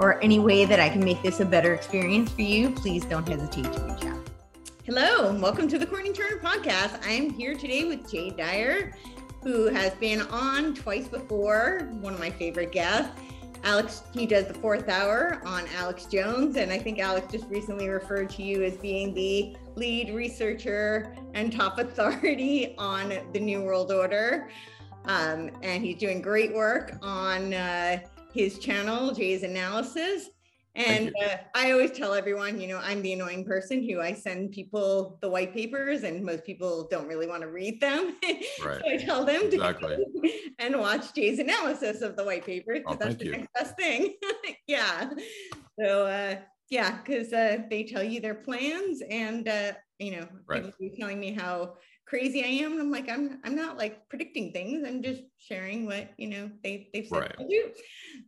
or any way that I can make this a better experience for you, please don't hesitate to reach out. Hello, welcome to the Courtenay Turner podcast. I am here today with Jay Dyer, who has been on twice before, one of my favorite guests. Alex, he does the fourth hour on Alex Jones. And I think Alex just recently referred to you as being the lead researcher and top authority on the New World Order. Um, and he's doing great work on uh, his channel, Jay's Analysis. And uh, I always tell everyone, you know, I'm the annoying person who I send people the white papers, and most people don't really want to read them. Right. so I tell them exactly. to and watch Jay's analysis of the white papers. Oh, that's the you. next best thing. yeah. So uh, yeah, because uh, they tell you their plans, and uh, you know, right. people telling me how crazy I am, and I'm like, I'm I'm not like predicting things. I'm just sharing what you know they they've said right. to do.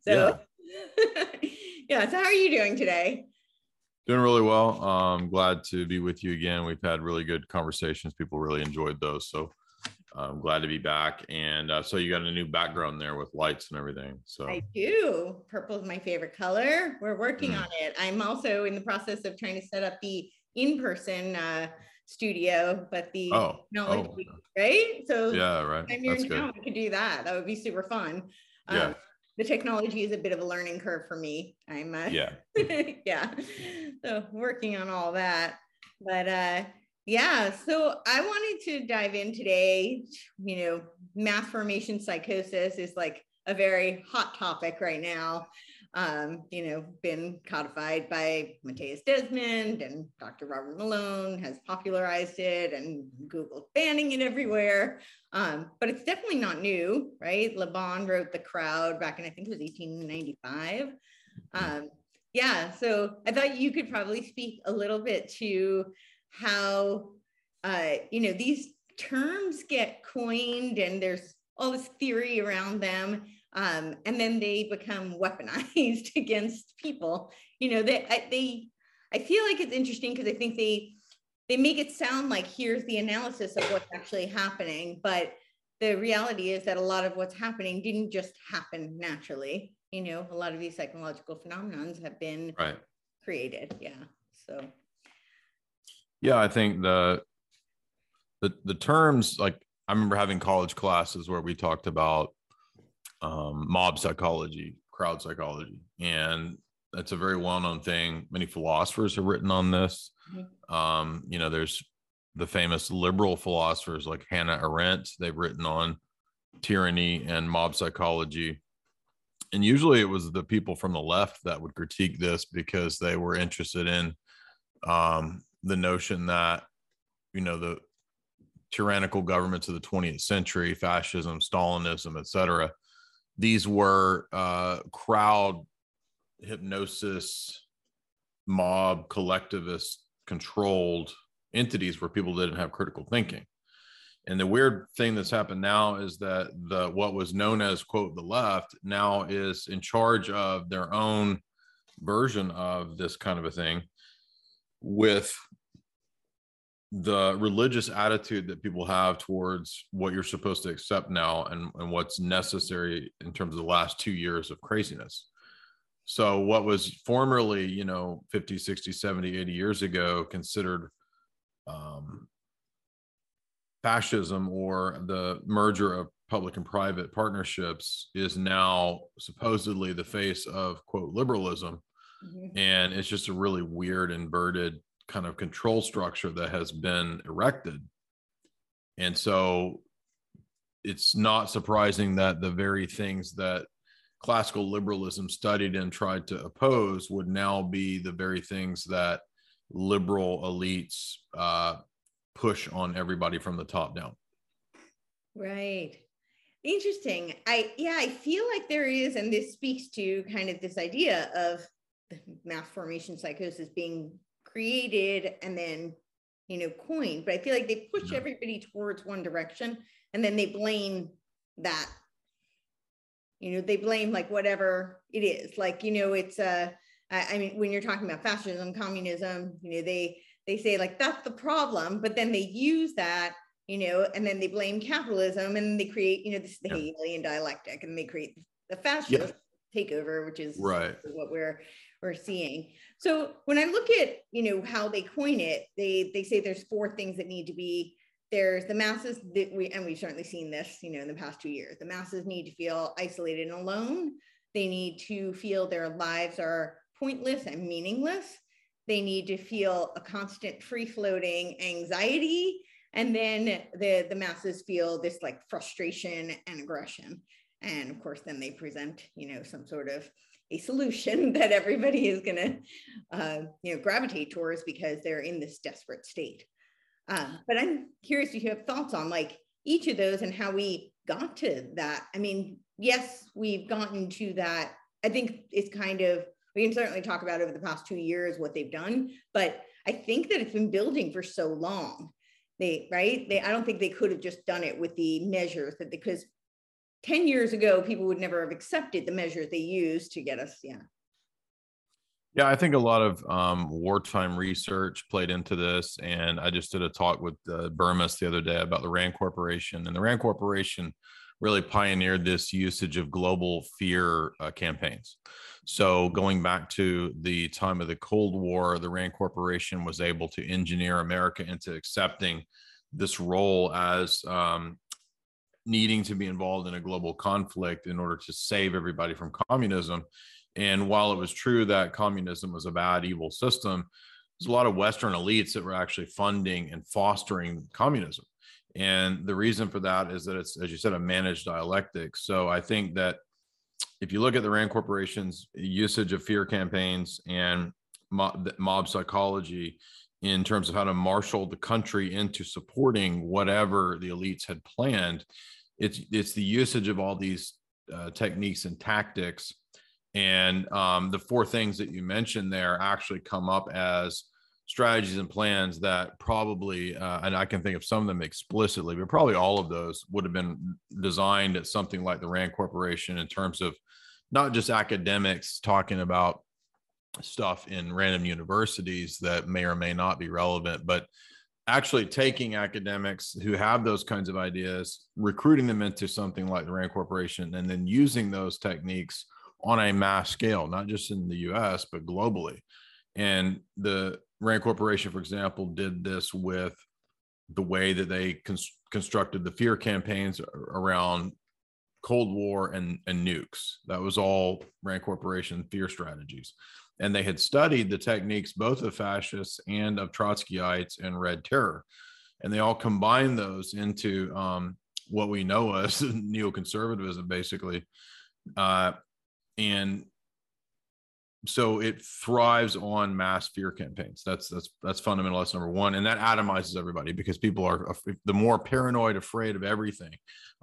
So. Yeah. yeah. So how are you doing today? Doing really well. Um, glad to be with you again. We've had really good conversations. People really enjoyed those. So I'm glad to be back. And uh, so you got a new background there with lights and everything. So I do. Purple is my favorite color. We're working mm. on it. I'm also in the process of trying to set up the in-person uh, studio, but the oh, technology, oh. right? So yeah, right. I'm here now. We could do that. That would be super fun. Um, yeah the technology is a bit of a learning curve for me. I'm uh, yeah, yeah. So working on all that, but uh, yeah. So I wanted to dive in today. You know, mass formation psychosis is like a very hot topic right now um, you know, been codified by Mattias Desmet and Dr. Robert Malone has popularized it and Google banning it everywhere. Um, but it's definitely not new, right? LeBon wrote The Crowd back in, I think it was 1895. Um, yeah, so I thought you could probably speak a little bit to how, uh, you know, these terms get coined and there's all this theory around them um, and then they become weaponized against people. You know, they I, they I feel like it's interesting because I think they they make it sound like here's the analysis of what's actually happening, but the reality is that a lot of what's happening didn't just happen naturally. You know, a lot of these psychological phenomenons have been right. created. Yeah. So. Yeah, I think the the the terms like I remember having college classes where we talked about um, mob psychology, crowd psychology, and that's a very well-known thing. Many philosophers have written on this. Mm-hmm. Um, you know, there's the famous liberal philosophers like Hannah Arendt. They've written on tyranny and mob psychology. And usually it was the people from the left that would critique this because they were interested in um, the notion that, you know, the tyrannical governments of the 20th century, fascism, Stalinism, et cetera, these were uh, crowd hypnosis, mob, collectivist controlled entities where people didn't have critical thinking. And the weird thing that's happened now is that the what was known as quote the left now is in charge of their own version of this kind of a thing with the religious attitude that people have towards what you're supposed to accept now and, and what's necessary in terms of the last two years of craziness. So, what was formerly, you know, 50, 60, 70, 80 years ago considered um, fascism or the merger of public and private partnerships is now supposedly the face of quote liberalism. Mm-hmm. And it's just a really weird, inverted kind of control structure that has been erected. And so it's not surprising that the very things that classical liberalism studied and tried to oppose would now be the very things that liberal elites uh, push on everybody from the top down. Right. Interesting. I, yeah, I feel like there is, and this speaks to kind of this idea of mass formation psychosis being created and then you know coined but i feel like they push yeah. everybody towards one direction and then they blame that you know they blame like whatever it is like you know it's uh I, mean when you're talking about fascism communism you know they they say like that's the problem but then they use that you know and then they blame capitalism and they create you know this the yeah. hegelian dialectic and they create the fascist yeah. takeover which is right what we're we're seeing. So when i look at you know how they coin it they they say there's four things that need to be there's the masses that we and we've certainly seen this you know in the past two years. The masses need to feel isolated and alone. They need to feel their lives are pointless and meaningless. They need to feel a constant free floating anxiety. And then the the masses feel this like frustration and aggression. And of course then they present you know some sort of a solution that everybody is going to uh, you know gravitate towards because they're in this desperate state um, but I'm curious if you have thoughts on like each of those and how we got to that. I mean, yes, we've gotten to that. I think it's kind of, we can certainly talk about over the past two years what they've done, but I think that it's been building for so long. They, right? They, I don't think they could have just done it with the measures that because 10 years ago, people would never have accepted the measures they used to get us, yeah, yeah, I think a lot of um, wartime research played into this. And I just did a talk with uh, Burmis the other day about the RAND Corporation. And the RAND Corporation really pioneered this usage of global fear uh, campaigns. So, going back to the time of the Cold War, the RAND Corporation was able to engineer America into accepting this role as um, needing to be involved in a global conflict in order to save everybody from communism and while it was true that communism was a bad, evil system, there's a lot of Western elites that were actually funding and fostering communism. And the reason for that is that it's, as you said, a managed dialectic. So I think that if you look at the RAND Corporation's usage of fear campaigns and mob, mob psychology in terms of how to marshal the country into supporting whatever the elites had planned, it's it's the usage of all these uh, techniques and tactics. And um, the four things that you mentioned there actually come up as strategies and plans that probably, uh, and I can think of some of them explicitly, but probably all of those would have been designed at something like the RAND Corporation in terms of not just academics talking about stuff in random universities that may or may not be relevant, but actually taking academics who have those kinds of ideas, recruiting them into something like the RAND Corporation, and then using those techniques on a mass scale, not just in the US, but globally. And the RAND Corporation, for example, did this with the way that they constructed the fear campaigns around Cold War and, and nukes. That was all RAND Corporation fear strategies. And they had studied the techniques both of fascists and of Trotskyites and Red Terror. And they all combined those into um, what we know as neoconservatism, basically. Uh, and so it thrives on mass fear campaigns. That's that's that's fundamental. That's number one. And that atomizes everybody because people are the more paranoid afraid of everything.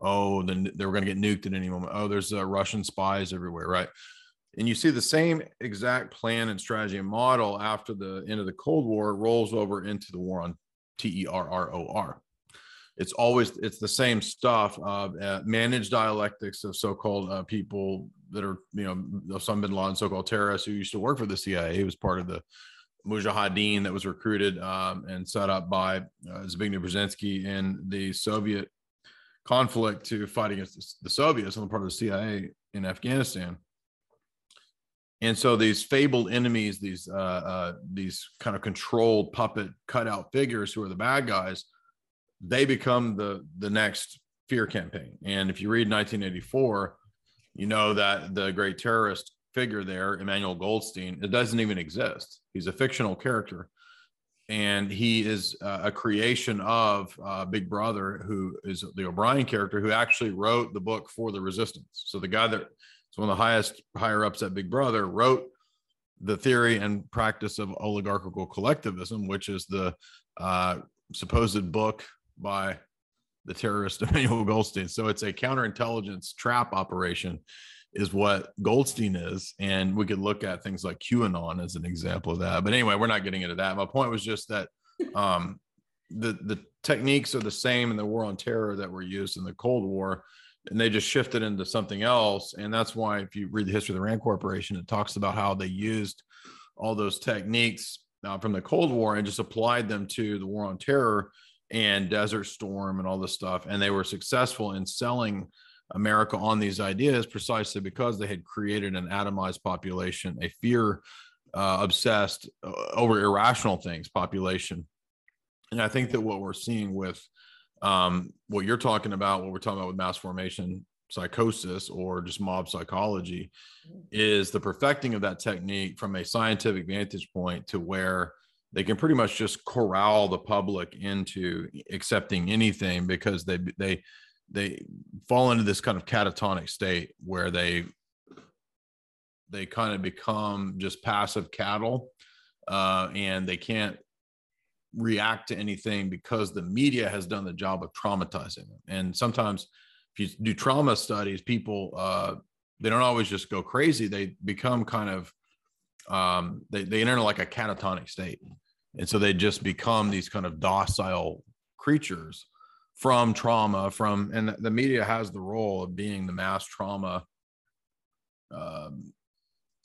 Oh then they're going to get nuked at any moment. Oh there's uh, russian spies everywhere right and you see the same exact plan and strategy and model after the end of the cold war rolls over into the war on t-e-r-r-o-r it's always it's the same stuff uh, uh, managed dialectics of so-called uh, people that are you know Osama bin Laden, so-called terrorists who used to work for the CIA. He was part of the Mujahideen that was recruited um, and set up by uh, Zbigniew Brzezinski in the Soviet conflict to fight against the Soviets on the part of the CIA in Afghanistan. And so these fabled enemies, these uh, uh, these kind of controlled puppet cutout figures who are the bad guys, they become the the next fear campaign. And if you read 1984, you know that the great terrorist figure there, Emmanuel Goldstein, it doesn't even exist. He's a fictional character. And he is uh, a creation of uh, Big Brother, who is the O'Brien character, who actually wrote the book for the resistance. So the guy that is one of the highest higher ups at Big Brother wrote the theory and practice of oligarchical collectivism, which is the uh, supposed book by the terrorist Emmanuel Goldstein. So it's a counterintelligence trap operation. is what Goldstein is. And we could look at things like QAnon as an example of that. But anyway, we're not getting into that. My point was just that um, the the techniques are the same in the war on terror that were used in the Cold War, and they just shifted into something else. And that's why, if you read the history of the Rand Corporation, it talks about how they used all those techniques uh, from the Cold War and just applied them to the war on terror and Desert Storm and all this stuff. And they were successful in selling America on these ideas precisely because they had created an atomized population, a fear uh, obsessed uh, over irrational things population. And I think that what we're seeing with um, what you're talking about, what we're talking about with mass formation psychosis or just mob psychology, is the perfecting of that technique from a scientific vantage point to where they can pretty much just corral the public into accepting anything because they they they fall into this kind of catatonic state where they they kind of become just passive cattle uh, and they can't react to anything because the media has done the job of traumatizing them. And sometimes if you do trauma studies people uh, they don't always just go crazy. They become kind of um, they, they enter like a catatonic state. And so they just become these kind of docile creatures from trauma from and the media has the role of being the mass trauma um,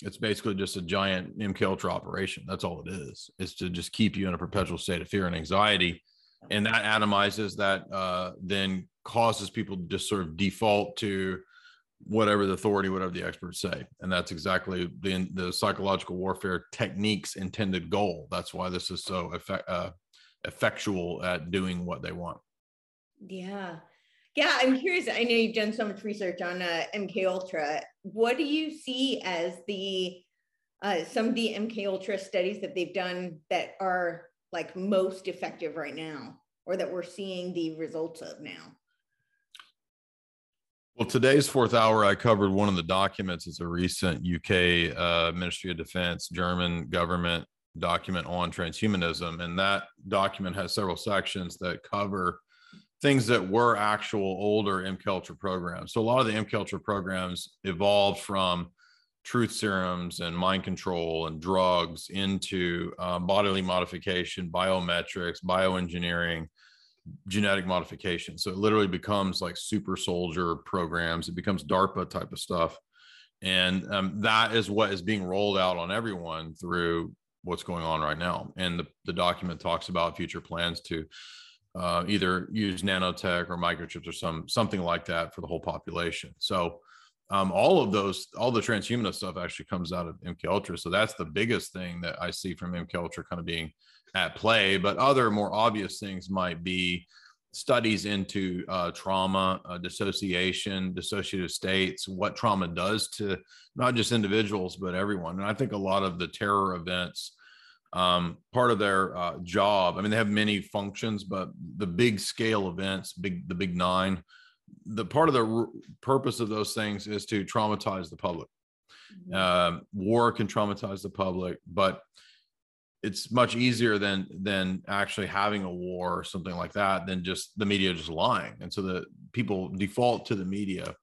it's basically just a giant MK Ultra operation. That's all it is. It's to just keep you in a perpetual state of fear and anxiety, and that atomizes. That uh, then causes people to just sort of default to whatever the authority, whatever the experts say, and that's exactly the the psychological warfare techniques intended goal. That's why this is so effect, uh, effectual at doing what they want. Yeah. Yeah, I'm curious. I know you've done so much research on uh, MK Ultra. What do you see as the uh, some of the MK Ultra studies that they've done that are like most effective right now, or that we're seeing the results of now? Well, today's fourth hour, I covered one of the documents. It's a recent UK uh, Ministry of Defense German government document on transhumanism, and that document has several sections that cover things that were actual older MKUltra programs. So a lot of the MKUltra programs evolved from truth serums and mind control and drugs into um, bodily modification, biometrics, bioengineering, genetic modification. So it literally becomes like super soldier programs. It becomes DARPA type of stuff. And um, that is what is being rolled out on everyone through what's going on right now. And the, the document talks about future plans to uh, either use nanotech or microchips or some something like that for the whole population. So um, all of those, all the transhumanist stuff actually comes out of MK Ultra. So that's the biggest thing that I see from MK Ultra kind of being at play. But other more obvious things might be studies into uh, trauma, uh, dissociation, dissociative states, what trauma does to not just individuals but everyone. And I think a lot of the terror events um, part of their uh, job. I mean, they have many functions, but the big scale events, big the big nine, the part of the r- purpose of those things is to traumatize the public. Uh, war can traumatize the public, but it's much easier than than actually having a war or something like that than just the media just lying. And so the people default to the media.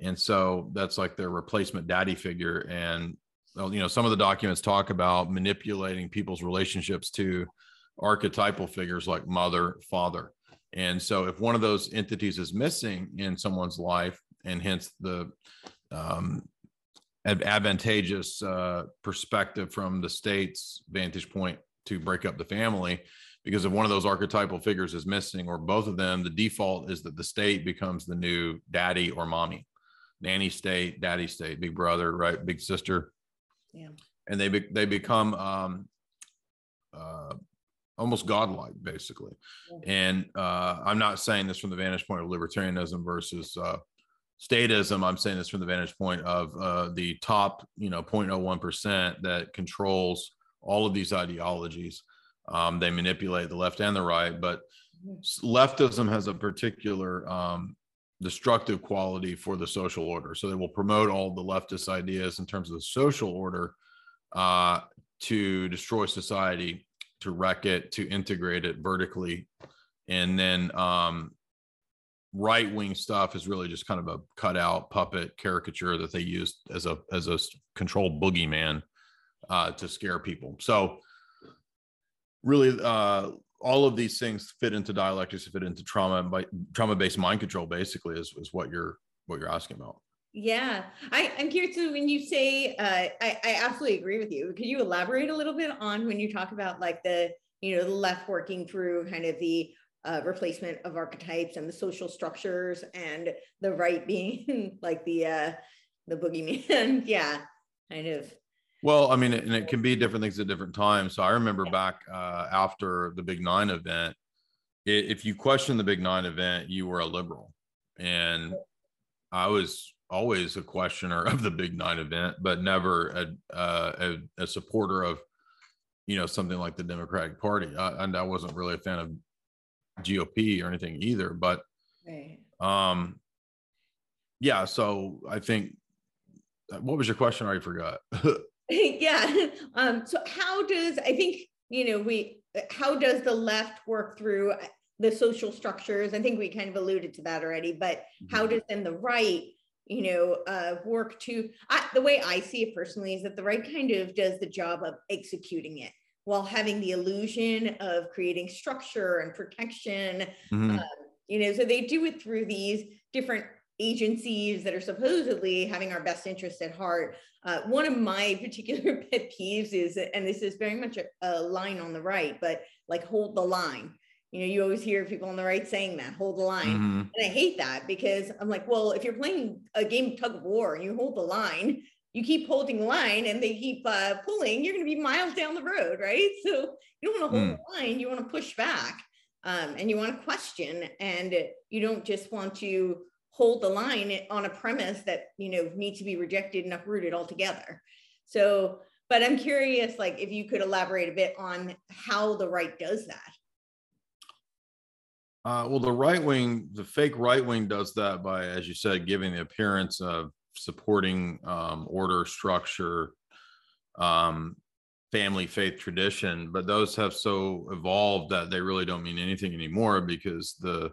And so that's like their replacement daddy figure. And you know some of the documents talk about manipulating people's relationships to archetypal figures like mother father. And so if one of those entities is missing in someone's life and hence the um, advantageous uh, perspective from the state's vantage point to break up the family because if one of those archetypal figures is missing or both of them the default is that the state becomes the new daddy or mommy. Nanny state daddy state big brother right? Big sister yeah. And they be, they become um, uh, almost godlike, basically. Yeah. And uh, I'm not saying this from the vantage point of libertarianism versus uh, statism. I'm saying this from the vantage point of uh, the top, you know, 0.01 percent that controls all of these ideologies. Um, they manipulate the left and the right, but mm-hmm. leftism has a particular um, destructive quality for the social order. So they will promote all the leftist ideas in terms of the social order uh, to destroy society, to wreck it, to integrate it vertically, and then um, right wing stuff is really just kind of a cutout puppet caricature that they use as a as a controlled boogeyman uh, to scare people. So really, uh, all of these things fit into dialectics, fit into trauma, and trauma based mind control. Basically, is is what you're what you're asking about. Yeah, I, I'm curious. So when you say, uh, I, I absolutely agree with you. Could you elaborate a little bit on when you talk about like the, you know, the left working through kind of the uh, replacement of archetypes and the social structures, and the right being like the uh, the boogeyman? yeah, kind of. Well, I mean, and it can be different things at different times. So I remember back uh, after the Big Nine event, if you question the Big Nine event, you were a liberal, and I was always a questioner of the Big Nine event, but never a, uh, a, a, supporter of, you know, something like the Democratic Party. I, and I wasn't really a fan of GOP or anything either. But, right. um, yeah. So I think, uh, what was your question? I already forgot. yeah. Um, so how does I think you know we how does the left work through the social structures? I think we kind of alluded to that already, but mm-hmm. how does then the right you know, uh, work to I, the way I see it personally is that the right kind of does the job of executing it while having the illusion of creating structure and protection. Mm-hmm. Um, you know, so they do it through these different agencies that are supposedly having our best interest at heart. Uh, one of my particular pet peeves is, and this is very much a, a line on the right, but like hold the line you know, you always hear people on the right saying that, hold the line. Mm-hmm. And I hate that because I'm like, well, if you're playing a game of tug of war and you hold the line, you keep holding the line and they keep uh, pulling, you're going to be miles down the road, right? So you don't want to hold mm. the line, you want to push back um, and you want to question, and you don't just want to hold the line on a premise that you know needs to be rejected and uprooted altogether. So, but I'm curious, like, if you could elaborate a bit on how the right does that. Uh, well, the right wing, the fake right wing does that by, as you said, giving the appearance of supporting um, order, structure, um, family, faith, tradition. But those have so evolved that they really don't mean anything anymore because the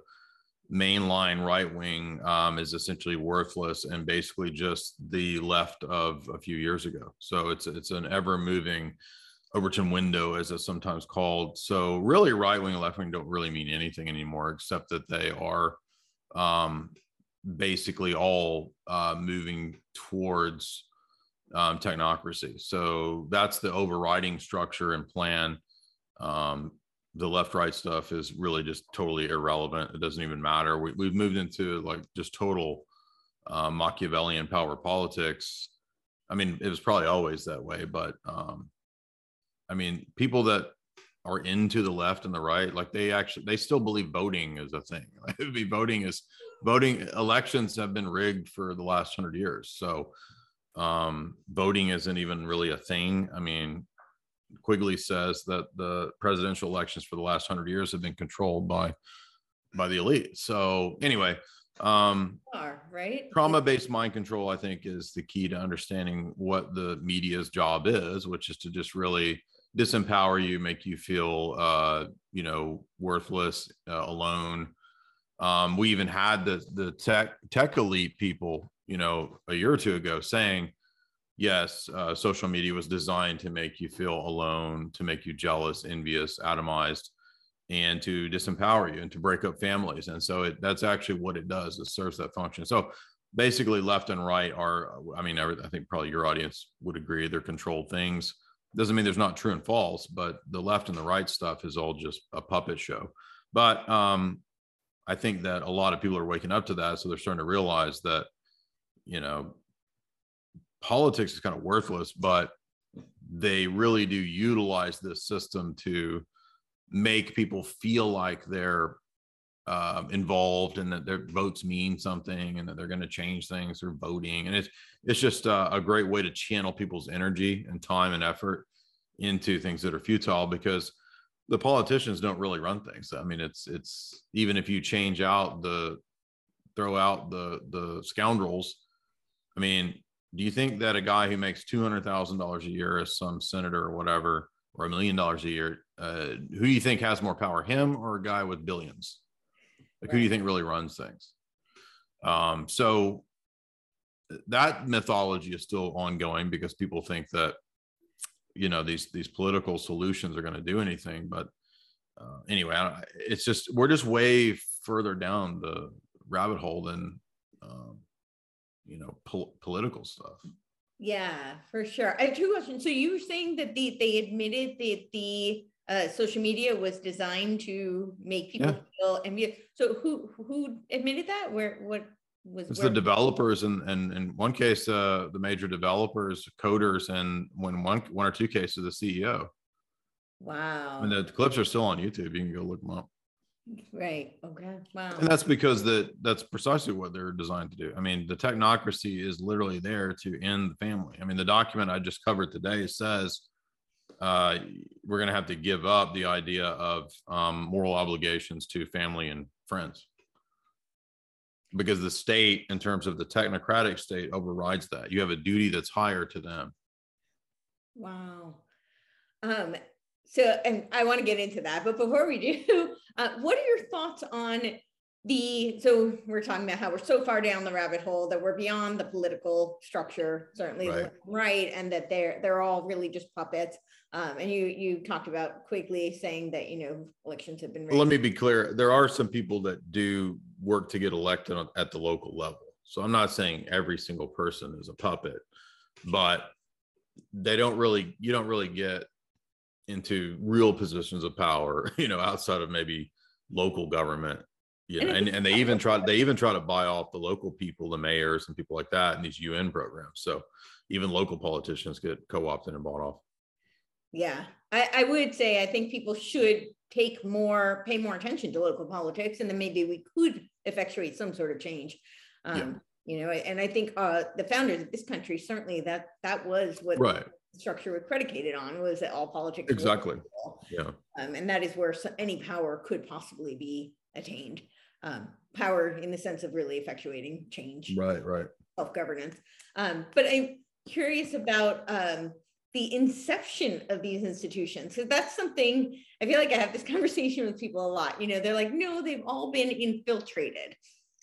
mainline right wing um, is essentially worthless and basically just the left of a few years ago. So it's it's an ever moving Overton window, as it's sometimes called. So really, right wing and left wing don't really mean anything anymore, except that they are um, basically all uh, moving towards um, technocracy. So that's the overriding structure and plan. Um, the left right stuff is really just totally irrelevant. It doesn't even matter. We, we've moved into like just total uh, Machiavellian power politics. I mean, it was probably always that way, but um, I mean, people that are into the left and the right, like they actually they still believe voting is a thing. Like, be voting is voting elections have been rigged for the last hundred years. So um, voting isn't even really a thing. I mean, Quigley says that the presidential elections for the last hundred years have been controlled by by the elite. So anyway, um, are, right? Trauma-based mind control, I think, is the key to understanding what the media's job is, which is to just really disempower you, make you feel, uh, you know, worthless, uh, alone. Um, we even had the the tech tech elite people, you know, a year or two ago saying, yes, uh, social media was designed to make you feel alone, to make you jealous, envious, atomized, and to disempower you and to break up families. And so it, that's actually what it does. It serves that function. So basically, left and right are, I mean, I think probably your audience would agree, they're controlled things doesn't mean there's not true and false, but the left and the right stuff is all just a puppet show. But um, I think that a lot of people are waking up to that, so they're starting to realize that you know politics is kind of worthless, but they really do utilize this system to make people feel like they're um, involved and that their votes mean something and that they're going to change things through voting. And it's it's just uh, a great way to channel people's energy and time and effort into things that are futile because the politicians don't really run things. I mean, it's it's even if you change out the throw out the the scoundrels. I mean, do you think that a guy who makes two hundred thousand dollars a year as some senator or whatever, or a million dollars a year, uh, who do you think has more power, him or a guy with billions? Like, who do you think really runs things? Um, so that mythology is still ongoing because people think that you know these these political solutions are going to do anything. But uh, anyway, it's just we're just way further down the rabbit hole than um, you know pol- political stuff. Yeah, for sure. I have two questions. So you were saying that the, they admitted that the uh, social media was designed to make people yeah. feel envious. So who who admitted that? Where what was it's where- the developers and and in one case uh, the major developers, coders, and when one one or two cases the CEO. Wow. And the clips are still on YouTube. You can go look them up. Right. Okay. Wow. And that's because the that's precisely what they're designed to do. I mean, the technocracy is literally there to end the family. I mean, the document I just covered today says uh, we're going to have to give up the idea of um, moral obligations to family and friends because the state, in terms of the technocratic state, overrides that. You have a duty that's higher to them. Wow. Um, so, and I want to get into that, but before we do, uh, what are your thoughts on the? So we're talking about how we're so far down the rabbit hole that we're beyond the political structure, certainly right, right and that they're they're all really just puppets. Um, and you you talked about Quigley saying that you know elections have been. Well, let me be clear: there are some people that do work to get elected at the local level. So I'm not saying every single person is a puppet, but they don't really you don't really get into real positions of power, you know, outside of maybe local government. You know, and, and they even try they even try to buy off the local people, the mayors and people like that in these UN programs. So even local politicians get co-opted and bought off. Yeah. I, I would say I think people should take more, pay more attention to local politics, and then maybe we could effectuate some sort of change. Um, yeah. You know, and I think uh, the founders of this country certainly that that was what right structure was predicated on was that all politics exactly. yeah. Um, and that is where any power could possibly be attained um, power in the sense of really effectuating change right right. self-governance. Um, but i'm curious about um, the inception of these institutions. So that's something i feel like i have this conversation with people a lot you know they're like no they've all been infiltrated.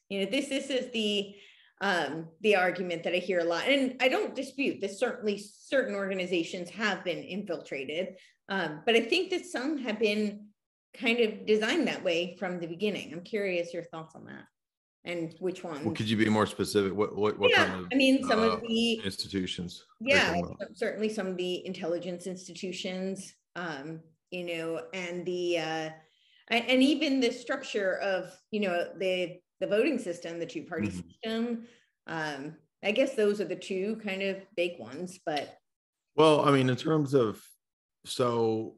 You know this this is the um, the argument that I hear a lot, and I don't dispute that certainly certain organizations have been infiltrated, um, but I think that some have been kind of designed that way from the beginning. I'm curious your thoughts on that and which ones. Well, could you be more specific? What what, what yeah, kind of, I mean, some uh, of the institutions. Yeah, certainly some of the intelligence institutions. Um, you know, and the uh, and even the structure of you know the the voting system, the two party mm-hmm. system. Um, I guess those are the two kind of big ones, but. Well, I mean, in terms of, so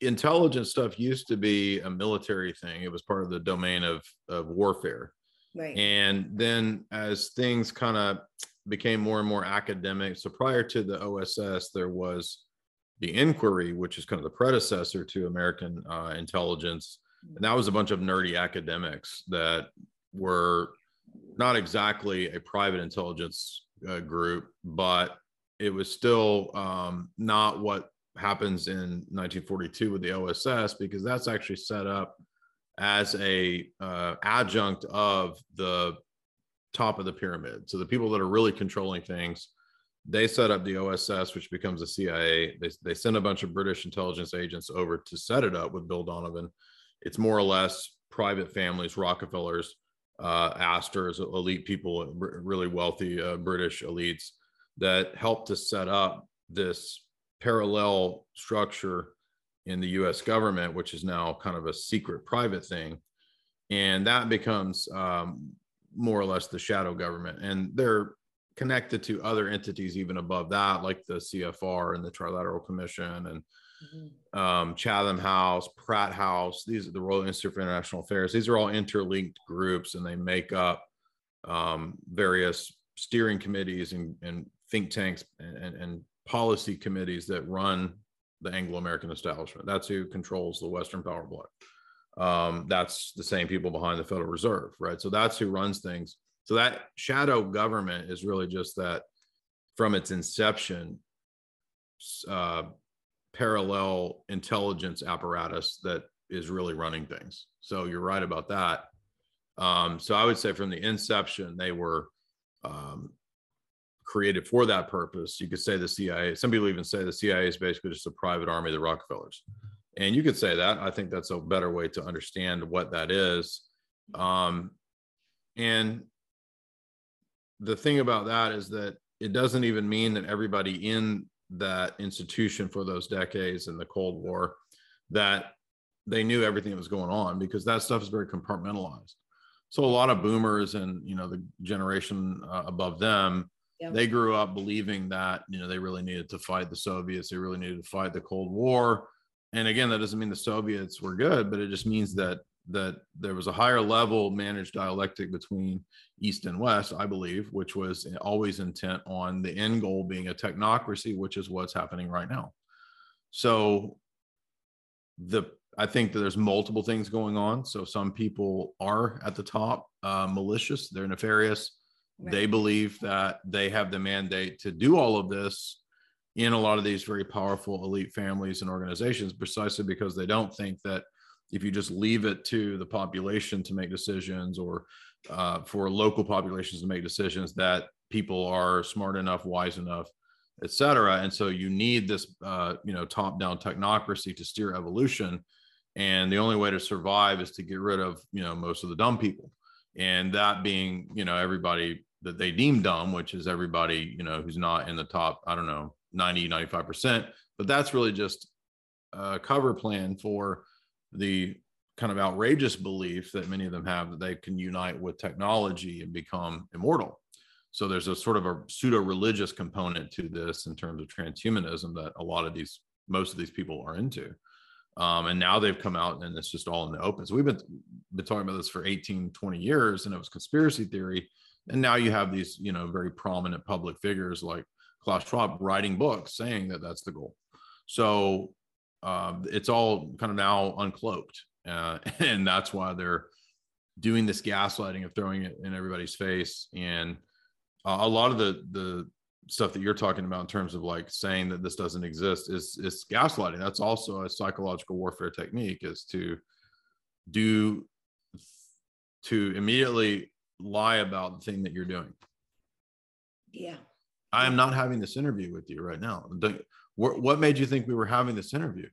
intelligence stuff used to be a military thing. It was part of the domain of, of warfare. Right. And then as things kind of became more and more academic, so prior to the OSS, there was the inquiry, which is kind of the predecessor to American uh, intelligence and that was a bunch of nerdy academics that were not exactly a private intelligence uh, group, but it was still um, not what happens in 1942 with the OSS because that's actually set up as a uh, adjunct of the top of the pyramid. So the people that are really controlling things, they set up the OSS, which becomes the CIA. They, they send a bunch of British intelligence agents over to set it up with Bill Donovan it's more or less private families, Rockefellers, uh, Astors, elite people, really wealthy uh, British elites that helped to set up this parallel structure in the US government, which is now kind of a secret private thing. And that becomes um, more or less the shadow government. And they're connected to other entities even above that, like the CFR and the Trilateral Commission and um, Chatham House, Pratt House. These are the Royal Institute for International Affairs. These are all interlinked groups, and they make up um, various steering committees and, and think tanks and, and, policy committees that run the Anglo-American establishment. That's who controls the Western power block. Um, that's the same people behind the Federal Reserve, right? So that's who runs things. So that shadow government is really just that from its inception, uh, parallel intelligence apparatus that is really running things. So you're right about that. Um, so I would say from the inception, they were um, created for that purpose. You could say the CIA, some people even say the CIA is basically just a private army of the Rockefellers. And you could say that. I think that's a better way to understand what that is. Um, and the thing about that is that it doesn't even mean that everybody in that institution for those decades in the Cold War that they knew everything that was going on because that stuff is very compartmentalized. So a lot of boomers and you know the generation uh, above them, yeah. they grew up believing that you know they really needed to fight the Soviets, they really needed to fight the Cold War. And again, that doesn't mean the Soviets were good, but it just means that that there was a higher level managed dialectic between East and West, I believe, which was always intent on the end goal being a technocracy, which is what's happening right now. So the I think that there's multiple things going on. So some people are at the top uh, malicious, they're nefarious. Right. They believe that they have the mandate to do all of this in a lot of these very powerful elite families and organizations, precisely because they don't think that if you just leave it to the population to make decisions or uh, for local populations to make decisions, that people are smart enough, wise enough, et cetera. And so you need this, uh, you know, top-down technocracy to steer evolution. And the only way to survive is to get rid of you know most of the dumb people. And that being you know everybody that they deem dumb which is everybody you know who's not in the top i don't know 90 95% but that's really just a cover plan for the kind of outrageous belief that many of them have that they can unite with technology and become immortal so there's a sort of a pseudo religious component to this in terms of transhumanism that a lot of these most of these people are into um, and now they've come out and it's just all in the open. So we've been, been talking about this for 18, 20 years and it was conspiracy theory. And now you have these, you know, very prominent public figures like Klaus Schwab writing books saying that that's the goal. So uh, it's all kind of now uncloaked. Uh, and that's why they're doing this gaslighting of throwing it in everybody's face. And uh, a lot of the, the stuff that you're talking about in terms of like saying that this doesn't exist is is gaslighting that's also a psychological warfare technique is to do to immediately lie about the thing that you're doing yeah i am not having this interview with you right now what made you think we were having this interview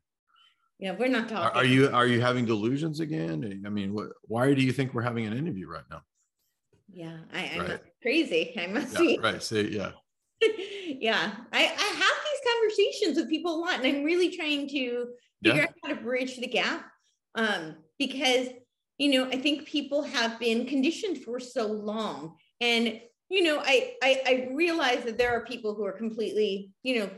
yeah we're not talking are you are you having delusions again i mean what why do you think we're having an interview right now yeah i am right. crazy i must yeah, be right see yeah yeah, I, I have these conversations with people a lot, and I'm really trying to figure yeah. out how to bridge the gap. Um, because you know, I think people have been conditioned for so long, and you know, I, I I realize that there are people who are completely, you know,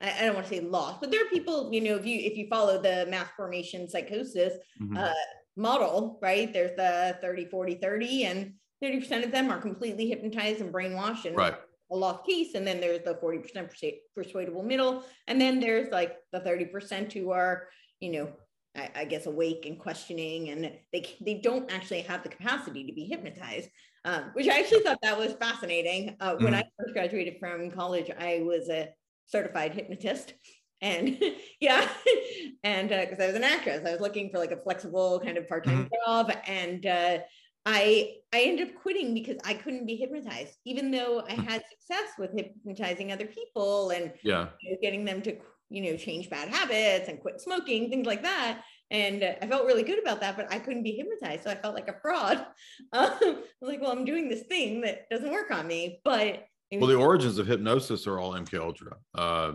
I, don't want to say lost, but there are people, you know, if you if you follow the mass formation psychosis mm-hmm. uh, model, right? There's the 30, 40, 30, and 30% of them are completely hypnotized and brainwashed and right a lost case and then there's the 40% persuadable middle and then there's like the 30% who are you know I, I, guess awake and questioning and they they don't actually have the capacity to be hypnotized um, which i actually thought that was fascinating uh, when mm. i first graduated from college i was a certified hypnotist and yeah and because uh, i was an actress i was looking for like a flexible kind of part-time mm. job and uh, I I ended up quitting because I couldn't be hypnotized, even though I hmm. had success with hypnotizing other people and yeah, you know, getting them to you know change bad habits and quit smoking, things like that. And uh, I felt really good about that, but I couldn't be hypnotized, so I felt like a fraud. Um, I was like, well, I'm doing this thing that doesn't work on me. But well, the origins of hypnosis are all MK Ultra. Uh,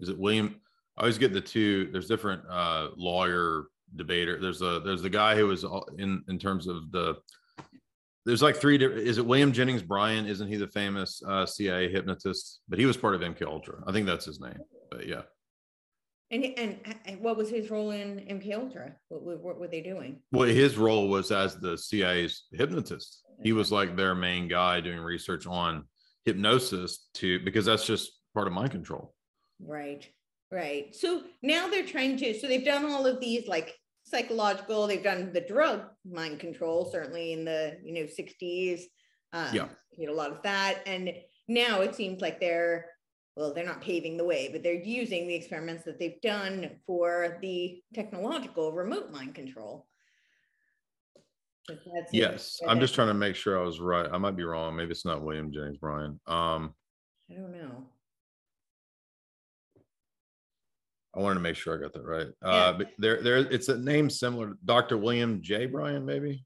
is it William? I always get the two. There's different uh, lawyer debater. There's a there's the guy who was in in terms of the there's like three is it william jennings bryan isn't he the famous uh, cia hypnotist but he was part of mk ultra i think that's his name but yeah and, and what was his role in mk ultra what, what, what were they doing well his role was as the cia's hypnotist he was like their main guy doing research on hypnosis to because that's just part of mind control right right so now they're trying to so they've done all of these like psychological. They've done the drug mind control, certainly in the you know 60s. Um, yeah, you know, a lot of that, and now it seems like they're well, they're not paving the way, but they're using the experiments that they've done for the technological remote mind control. Yes, I'm just trying to make sure I was right. I might be wrong. Maybe it's not William Jennings Bryan. Um, I don't know. I wanted to make sure I got that right. Yeah. Uh, but there, there, it's a name similar to Dr. William J. Bryan, maybe.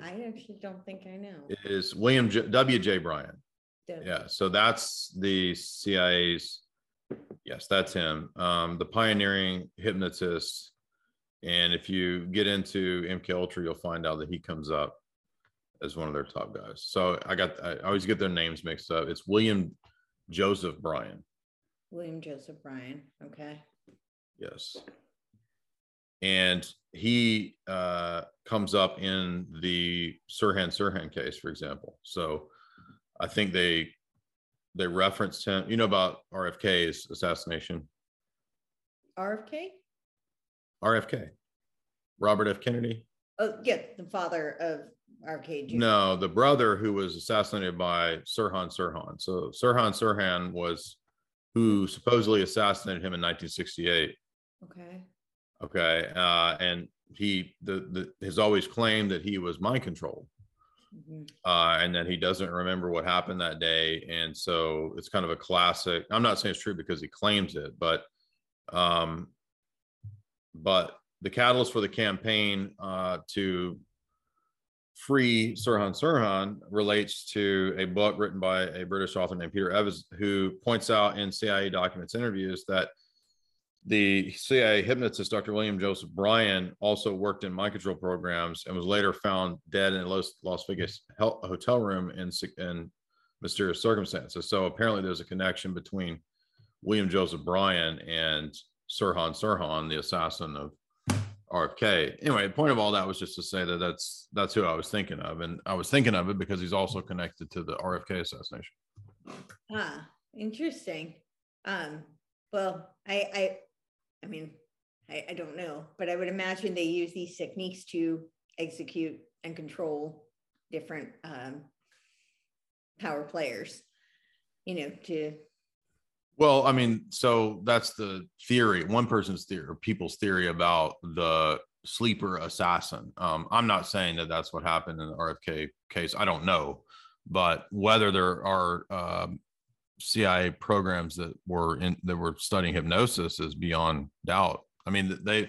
I actually don't think I know. It is William J, W. J. Bryan. Yeah, so that's the CIA's. Yes, that's him. Um, the pioneering hypnotist. And if you get into MK Ultra, you'll find out that he comes up as one of their top guys. So I got I always get their names mixed up. It's William Joseph Bryan. William Joseph Bryan. Okay. Yes. And he uh, comes up in the Sirhan Sirhan case, for example. So I think they they referenced him. You know about RFK's assassination. RFK. RFK. Robert F. Kennedy. Oh yeah, the father of RFK. Jr. No, the brother who was assassinated by Sirhan Sirhan. So Sirhan Sirhan was who supposedly assassinated him in 1968. Okay. Okay, uh, and he the, the has always claimed that he was mind controlled mm-hmm. uh, and that he doesn't remember what happened that day. And so it's kind of a classic. I'm not saying it's true because he claims it, but um, but the catalyst for the campaign uh, to free Sirhan Sirhan relates to a book written by a British author named Peter Evans, who points out in CIA documents interviews that the CIA hypnotist, Dr. William Joseph Bryan, also worked in mind control programs and was later found dead in a Las, Las Vegas hotel room in, in mysterious circumstances. So apparently, there's a connection between William Joseph Bryan and Sirhan Sirhan, the assassin of RFK. Anyway, the point of all that was just to say that that's that's who I was thinking of, and I was thinking of it because he's also connected to the RFK assassination. Ah, interesting. Um, well, I, I I mean, I, I don't know, but I would imagine they use these techniques to execute and control different um, power players, you know, to. Well, I mean, so that's the theory, one person's theory or people's theory about the sleeper assassin. Um, I'm not saying that that's what happened in the RFK case. I don't know, but whether there are um, CIA programs that were in that were studying hypnosis is beyond doubt. I mean, they,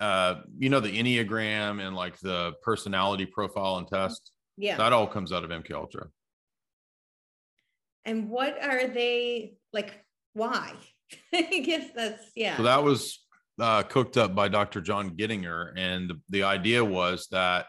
uh, you know, the Enneagram and like the personality profile and test. Yeah, that all comes out of MK Ultra. And what are they like? Why? I guess that's yeah. So that was uh, cooked up by Dr. John Gittinger, and the, the idea was that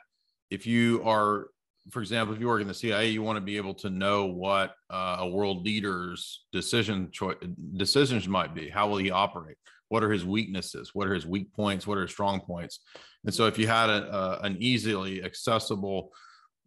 if you are for example, if you work in the CIA, you want to be able to know what uh, a world leader's decision cho- decisions might be. How will he operate? What are his weaknesses? What are his weak points? What are his strong points? And so, if you had a, a, an easily accessible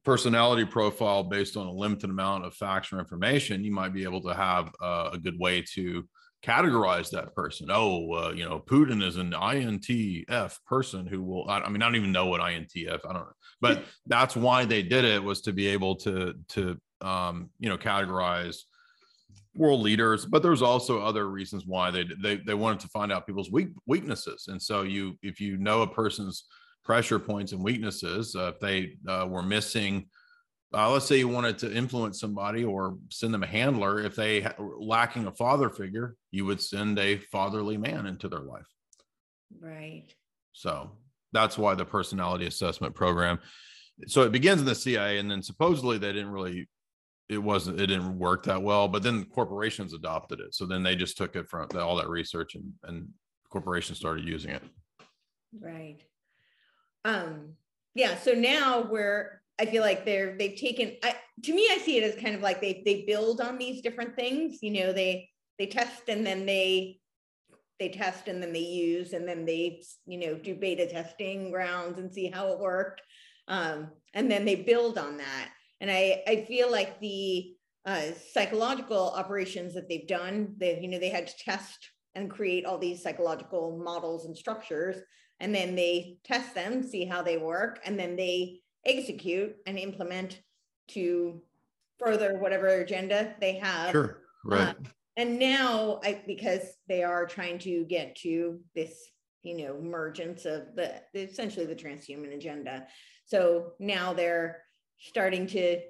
personality profile based on a limited amount of facts or information, you might be able to have uh, a good way to categorize that person. Oh, uh, you know, Putin is an INTF person who will. I, I, mean, I don't even know what INTF. I don't know, but that's why they did it was to be able to to um, you know categorize world leaders. But there's also other reasons why they they they wanted to find out people's weak weaknesses. And so you if you know a person's pressure points and weaknesses, uh, if they uh, were missing uh, let's say you wanted to influence somebody or send them a handler if they ha- lacking a father figure you would send a fatherly man into their life. Right. So that's why the personality assessment program so it begins in the cia and then supposedly they didn't really it wasn't it didn't work that well but then corporations adopted it. So then they just took it from all that research and and corporations started using it. Right um yeah so now we're I feel like they're they've taken I, to me I see it as kind of like they they build on these different things you know they they test and then they they test and then they use and then they you know do beta testing rounds and see how it worked. Um, and then they build on that. And I I feel like the uh, psychological operations that they've done they you know they had to test and create all these psychological models and structures and then they test them see how they work and then they execute and implement to further whatever agenda they have. Sure. Right. Uh, and now I because they are trying to get to this, you know, emergence of the essentially the transhuman agenda. So now they're starting to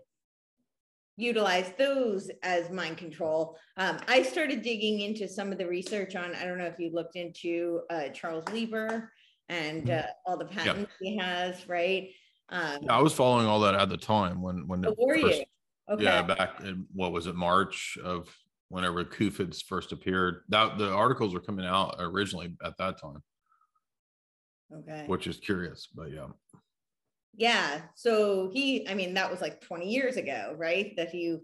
utilize those as mind control. Um, I started digging into some of the research on, I don't know if you looked into uh, Charles Lieber and uh, all the patents yeah. he has, right? Um, yeah, I was following all that at the time when when oh, were first, you? Okay. Yeah, back in what was it, March of whenever CUFIDs first appeared. That the articles were coming out originally at that time. Okay. Which is curious, but yeah. Yeah. So he, I mean, that was like 20 years ago, right? That you.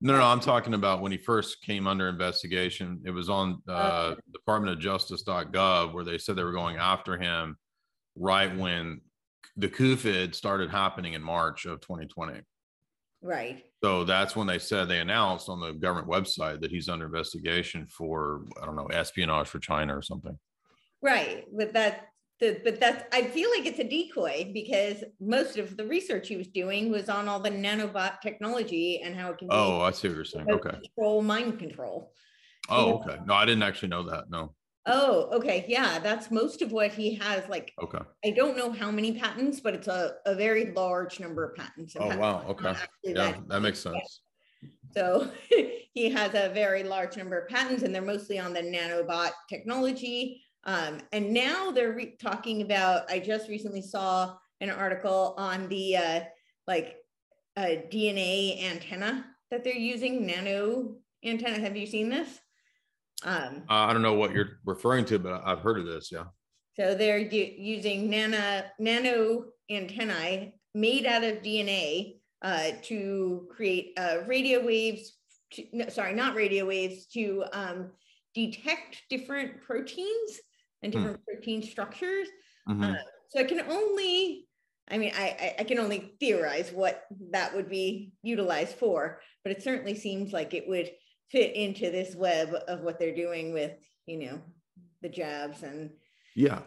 No, no, I'm talking about when he first came under investigation. It was on uh, okay. Department of Justice.gov where they said they were going after him right when the CUFID started happening in March of 2020. Right. So that's when they said they announced on the government website that he's under investigation for, I don't know, espionage for China or something. Right. But that the, but that's I feel like it's a decoy because most of the research he was doing was on all the nanobot technology and how it can. Oh, I see what you're saying. Okay. Control mind control. Oh, okay. No, I didn't actually know that. No. Oh, okay. Yeah, that's most of what he has. Like, okay. I don't know how many patents, but it's a, a very large number of patents. Oh, wow. Okay. Yeah, that, that makes sense. So he has a very large number of patents, and they're mostly on the nanobot technology. Um, and now they're re- talking about, I just recently saw an article on the uh, like uh, DNA antenna that they're using, nano antenna. Have you seen this? Um, uh, I don't know what you're referring to, but I've heard of this. Yeah. So they're using nano, nano antennae made out of DNA uh, to create uh, radio waves. To, no, sorry, not radio waves to um, detect different proteins and hmm. different protein structures. Mm-hmm. Uh, so I can only, I mean, I, I can only theorize what that would be utilized for, but it certainly seems like it would fit into this web of what they're doing with, you know, the jabs and. Yeah.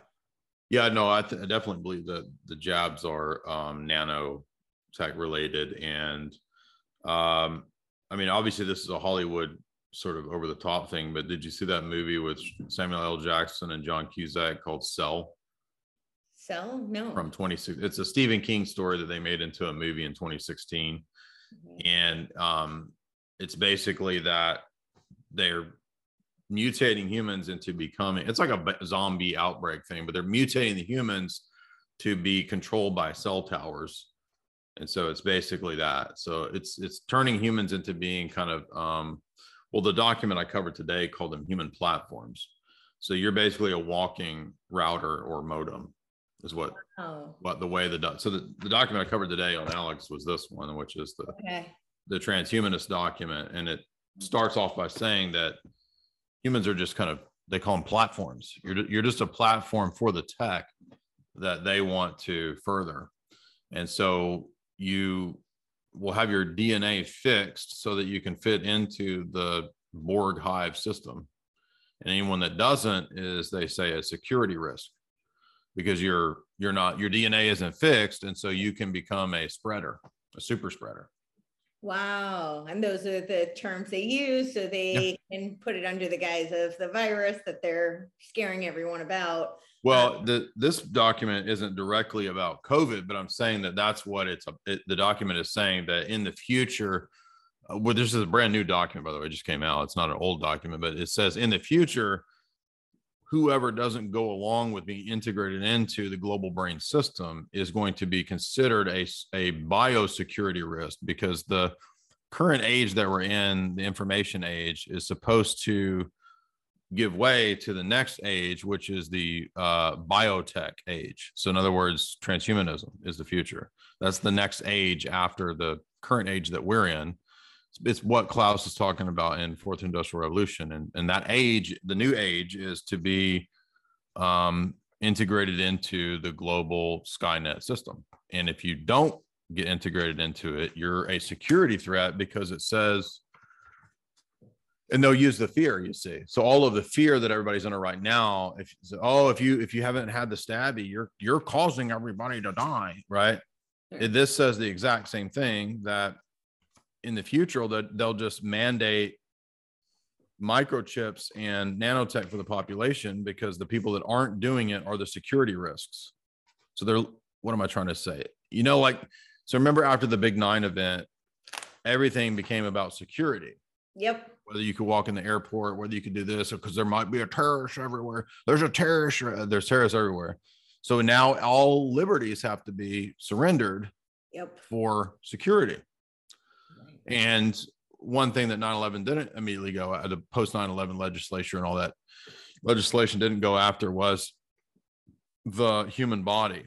Yeah, no, I, th- I definitely believe that the jabs are um, nano tech related. And um, I mean, obviously, this is a Hollywood sort of over the top thing, but did you see that movie with Samuel L. Jackson and John Cusack called Cell? Cell? No. From 26. It's a Stephen King story that they made into a movie in 2016. Mm-hmm. And um, it's basically that they're mutating humans into becoming it's like a zombie outbreak thing, but they're mutating the humans to be controlled by cell towers. And so it's basically that. So it's it's turning humans into being kind of um, well, the document I covered today called them human platforms. So you're basically a walking router or modem, is what oh. what the way the so the, the document I covered today on Alex was this one, which is the okay. the transhumanist document, and it mm-hmm. starts off by saying that humans are just kind of they call them platforms. You're you're just a platform for the tech that they want to further, and so you will have your DNA fixed so that you can fit into the Borg hive system. And anyone that doesn't is they say a security risk because you're you're not your DNA isn't fixed and so you can become a spreader, a super spreader. Wow. And those are the terms they use so they yeah. can put it under the guise of the virus that they're scaring everyone about. Well, the, this document isn't directly about COVID, but I'm saying that that's what it's. It, the document is saying that in the future, uh, well, this is a brand new document, by the way, it just came out. It's not an old document, but it says in the future, whoever doesn't go along with being integrated into the global brain system is going to be considered a, a biosecurity risk because the current age that we're in, the information age, is supposed to give way to the next age, which is the uh, biotech age. So, in other words, transhumanism is the future. That's the next age after the current age that we're in. It's what Klaus is talking about in Fourth Industrial Revolution, and and that age, the new age, is to be um, integrated into the global Skynet system. And if you don't get integrated into it, you're a security threat because it says and they'll use the fear you see so all of the fear that everybody's under right now if oh if you if you haven't had the stabby you're you're causing everybody to die right this says the exact same thing that in the future that they'll just mandate microchips and nanotech for the population because the people that aren't doing it are the security risks. So they're what am I trying to say? You know, like so remember after the big nine event, everything became about security. Yep. Whether you could walk in the airport, whether you could do this, because there might be a terrorist everywhere. There's a terrorist, uh, there's terrorists everywhere. So now all liberties have to be surrendered Yep. for security. And one thing that 9 11 didn't immediately go at the post 9 11 legislature and all that legislation didn't go after was the human body.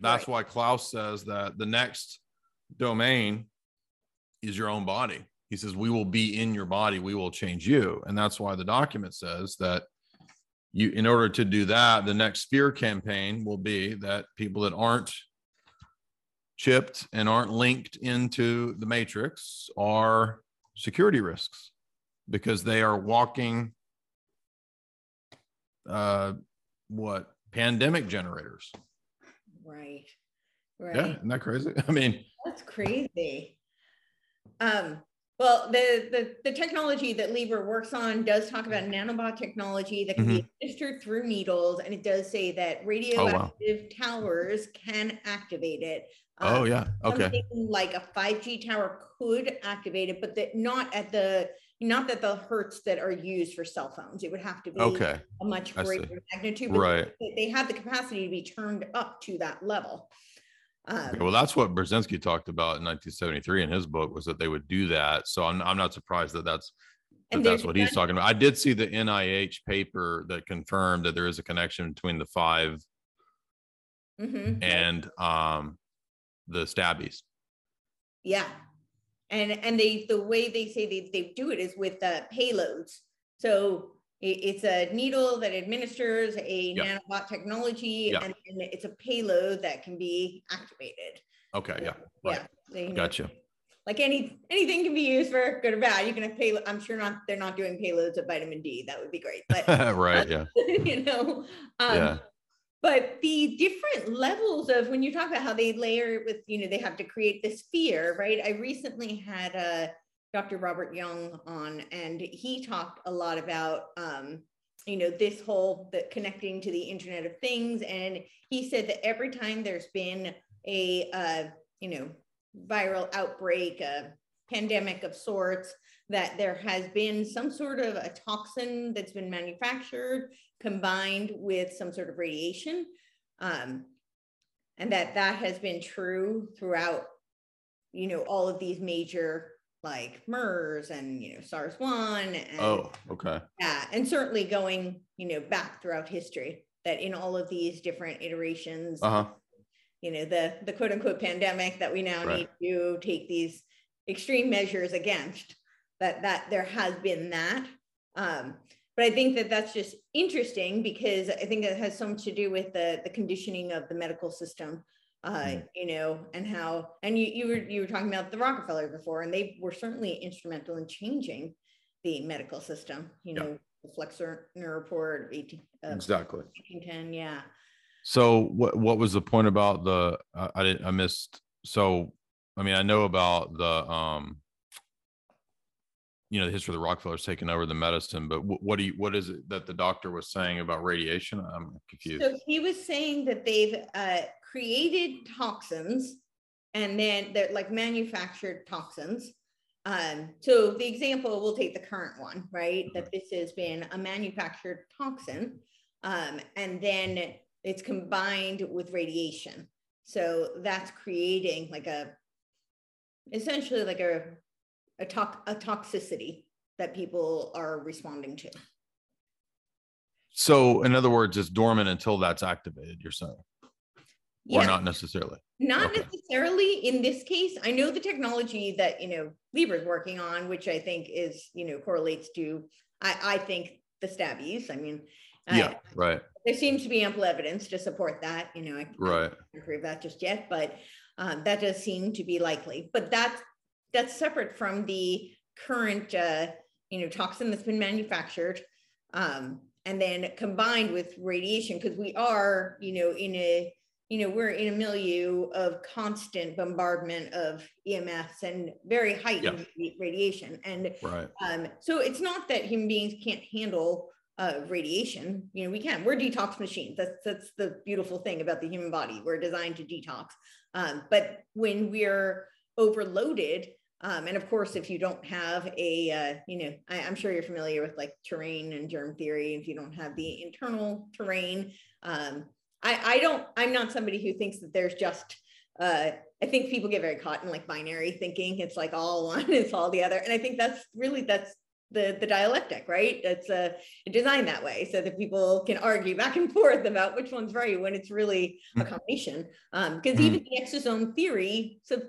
That's Right. why Klaus says that the next domain is your own body. He says, We will be in your body, we will change you. And that's why the document says that you, in order to do that, the next spear campaign will be that people that aren't chipped and aren't linked into the matrix are security risks because they are walking uh what pandemic generators Right. Right. yeah isn't that crazy i mean That's crazy. Um, well, the, the the technology that Lieber works on does talk about nanobot technology that can be administered through needles, and it does say that radioactive towers can activate it. oh Um, yeah okay Something like a 5G tower could activate it, but that not at the not that the hertz that are used for cell phones. It would have to be okay a much greater magnitude. but right They have the capacity to be turned up to that level. Um, well that's what brzezinski talked about in 1973 in his book was that they would do that so i'm, I'm not surprised that that's that that's what he's talking about i did see the nih paper that confirmed that there is a connection between the five mhm. and um the stabbies Yeah. And and they the way they say they, they do it is with uh, payloads. So it's a needle that administers a Yeah. nanobot technology Yeah. and, and it's a payload that can be activated. okay yeah Yeah. Right. So, you know, gotcha Like any anything can be used for good or bad. You can have payload. I'm sure not they're not doing payloads of vitamin D. That would be great. But right yeah you know um, Yeah. but the different levels of when you talk about how they layer it with you know they have to create this fear right i recently had uh, dr robert young on and he talked a lot about um, you know this whole the connecting to the internet of things and he said that every time there's been a uh, you know viral outbreak a pandemic of sorts that there has been some sort of a toxin that's been manufactured combined with some sort of radiation. Um, and that that has been true throughout, you know, all of these major like MERS and, you know, SARS-1 and oh okay yeah, and certainly going, you know, back throughout history that in all of these different iterations, uh-huh you know, the the quote unquote pandemic that we now Right. need to take these extreme measures against, that that there has been that. Um, but I think that that's just interesting because I think it has so much to do with the the conditioning of the medical system. Uh, Mm. you know, and how, and you you were you were talking about the Rockefeller before, and they were certainly instrumental in changing the medical system. You know, the Flexner report 18, uh, exactly 1810, yeah. So what what was the point about the I I didn't I missed so I mean I know about the um you know the history of the Rockefellers taking over the medicine, but what, what do you what is it that the doctor was saying about radiation? I'm confused. So he was saying that they've uh, created toxins and then they're like manufactured toxins. Um, so the example, we'll take the current one, right? That this has been a manufactured toxin um, and then it's combined with radiation. So that's creating like a, essentially like a, a, tox, a toxicity that people are responding to. So in other words, it's dormant until that's activated. You're saying, or Yeah. not necessarily. Not Okay. necessarily in this case. I know the technology that, you know, Lieber's working on, which I think is, you know, correlates to, I, I think the stabbies. I mean, Yeah. Right. there seems to be ample evidence to support that. You know, I, I Right. can't prove that just yet, but um, that does seem to be likely. But that's that's separate from the current, uh, you know, toxin that's been manufactured, um, and then combined with radiation, because we are, you know, in a you know, we're in a milieu of constant bombardment of EMFs and very heightened yeah. radiation. And right. um, so it's not that human beings can't handle uh, radiation. You know, we can. We're detox machines. That's that's the beautiful thing about the human body. We're designed to detox. Um, but when we're overloaded, um, and of course, if you don't have a, uh, you know, I, am sure you're familiar with like terrain and germ theory. If you don't have the internal terrain, um, I, I don't, I'm not somebody who thinks that there's just, uh, I think people get very caught in like binary thinking. It's like all one, it's all the other. And I think that's really, that's the, the dialectic, right? That's uh, designed that way so that people can argue back and forth about which one's right when it's really a hmm. combination. Because um, mm. even the exosome theory so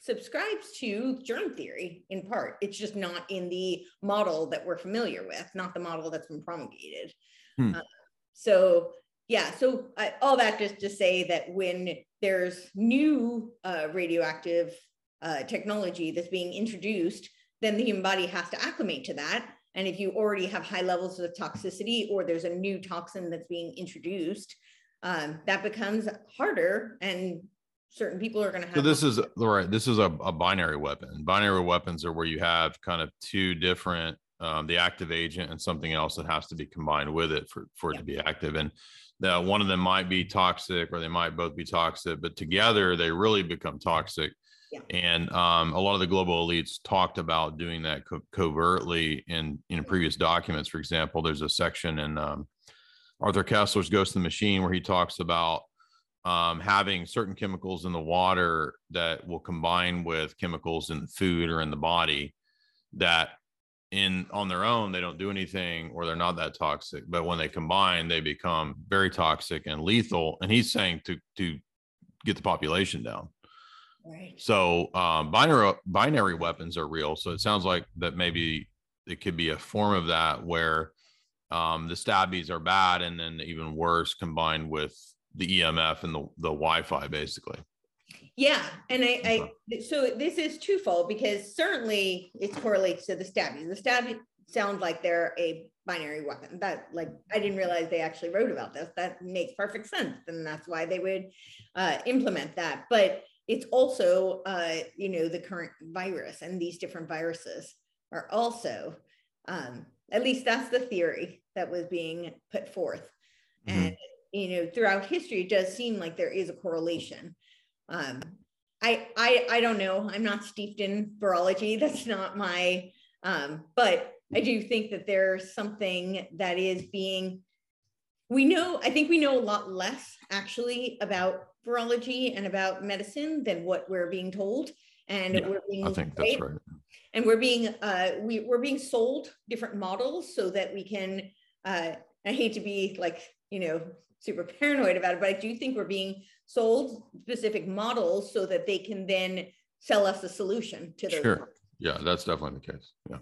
subscribes to germ theory in part. It's just not in the model that we're familiar with, not the model that's been promulgated. Hmm. Uh, so yeah, so uh, all that just to say that when there's new uh, radioactive uh, technology that's being introduced, then the human body has to acclimate to that. And if you already have high levels of toxicity or there's a new toxin that's being introduced, um, that becomes harder and certain people are going to have. So this is right. This is a, a binary weapon. Binary weapons are where you have kind of two different, um, the active agent and something else that has to be combined with it for, for it to be active. And that one of them might be toxic or they might both be toxic, but together they really become toxic. Yeah. And um, a lot of the global elites talked about doing that co- covertly in in previous documents. For example, there's a section in um, Arthur Koestler's Ghost in the Machine where he talks about um, having certain chemicals in the water that will combine with chemicals in the food or in the body that in on their own they don't do anything or they're not that toxic but when they combine they become very toxic and lethal and he's saying to to get the population down. Right. So um, binary binary weapons are real so it sounds like that maybe it could be a form of that where um, the stabbies are bad and then even worse combined with the emf and the, the wi-fi basically yeah, and I, I so this is twofold because certainly it correlates to the stabbies. The stabbies sound like they're a binary weapon. That like I didn't realize they actually wrote about this. That makes perfect sense, and that's why they would uh, implement that. But it's also uh, you know the current virus and these different viruses are also um, at least that's the theory that was being put forth, mm-hmm. and you know throughout history it does seem like there is a correlation um, I, I I don't know. I'm not steeped in virology. That's not my. Um, but I do think that there's something that is being. We know. I think we know a lot less actually about virology and about medicine than what we're being told. And yeah, we're being. I think that's right. And we're being uh, we we're being sold different models so that we can. Uh, I hate to be like you know super paranoid about it, but I do think we're being sold specific models so that they can then sell us a solution to those. Sure. Models. Yeah, that's definitely the case. Yeah.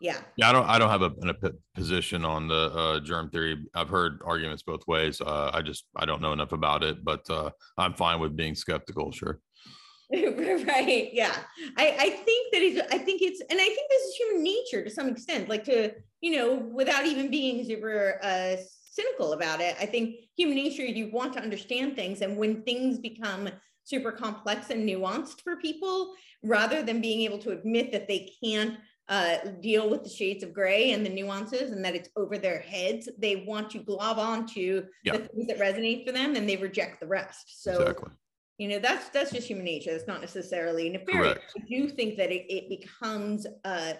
Yeah. Yeah, I don't. I don't have a, a position on the uh, germ theory. I've heard arguments both ways. Uh, I just I don't know enough about it, but uh, I'm fine with being skeptical. Sure. right. Yeah. I I think that is. I think it's, and I think this is human nature to some extent. Like to you know, without even being super uh, cynical about it. I think human nature, you want to understand things. And when things become super complex and nuanced for people, rather than being able to admit that they can't uh, deal with the shades of gray and the nuances and that it's over their heads, they want to glob onto yeah. the things that resonate for them and they reject the rest. So exactly. You know, that's that's just human nature. That's not necessarily nefarious. Correct. I do think that it, it becomes uh,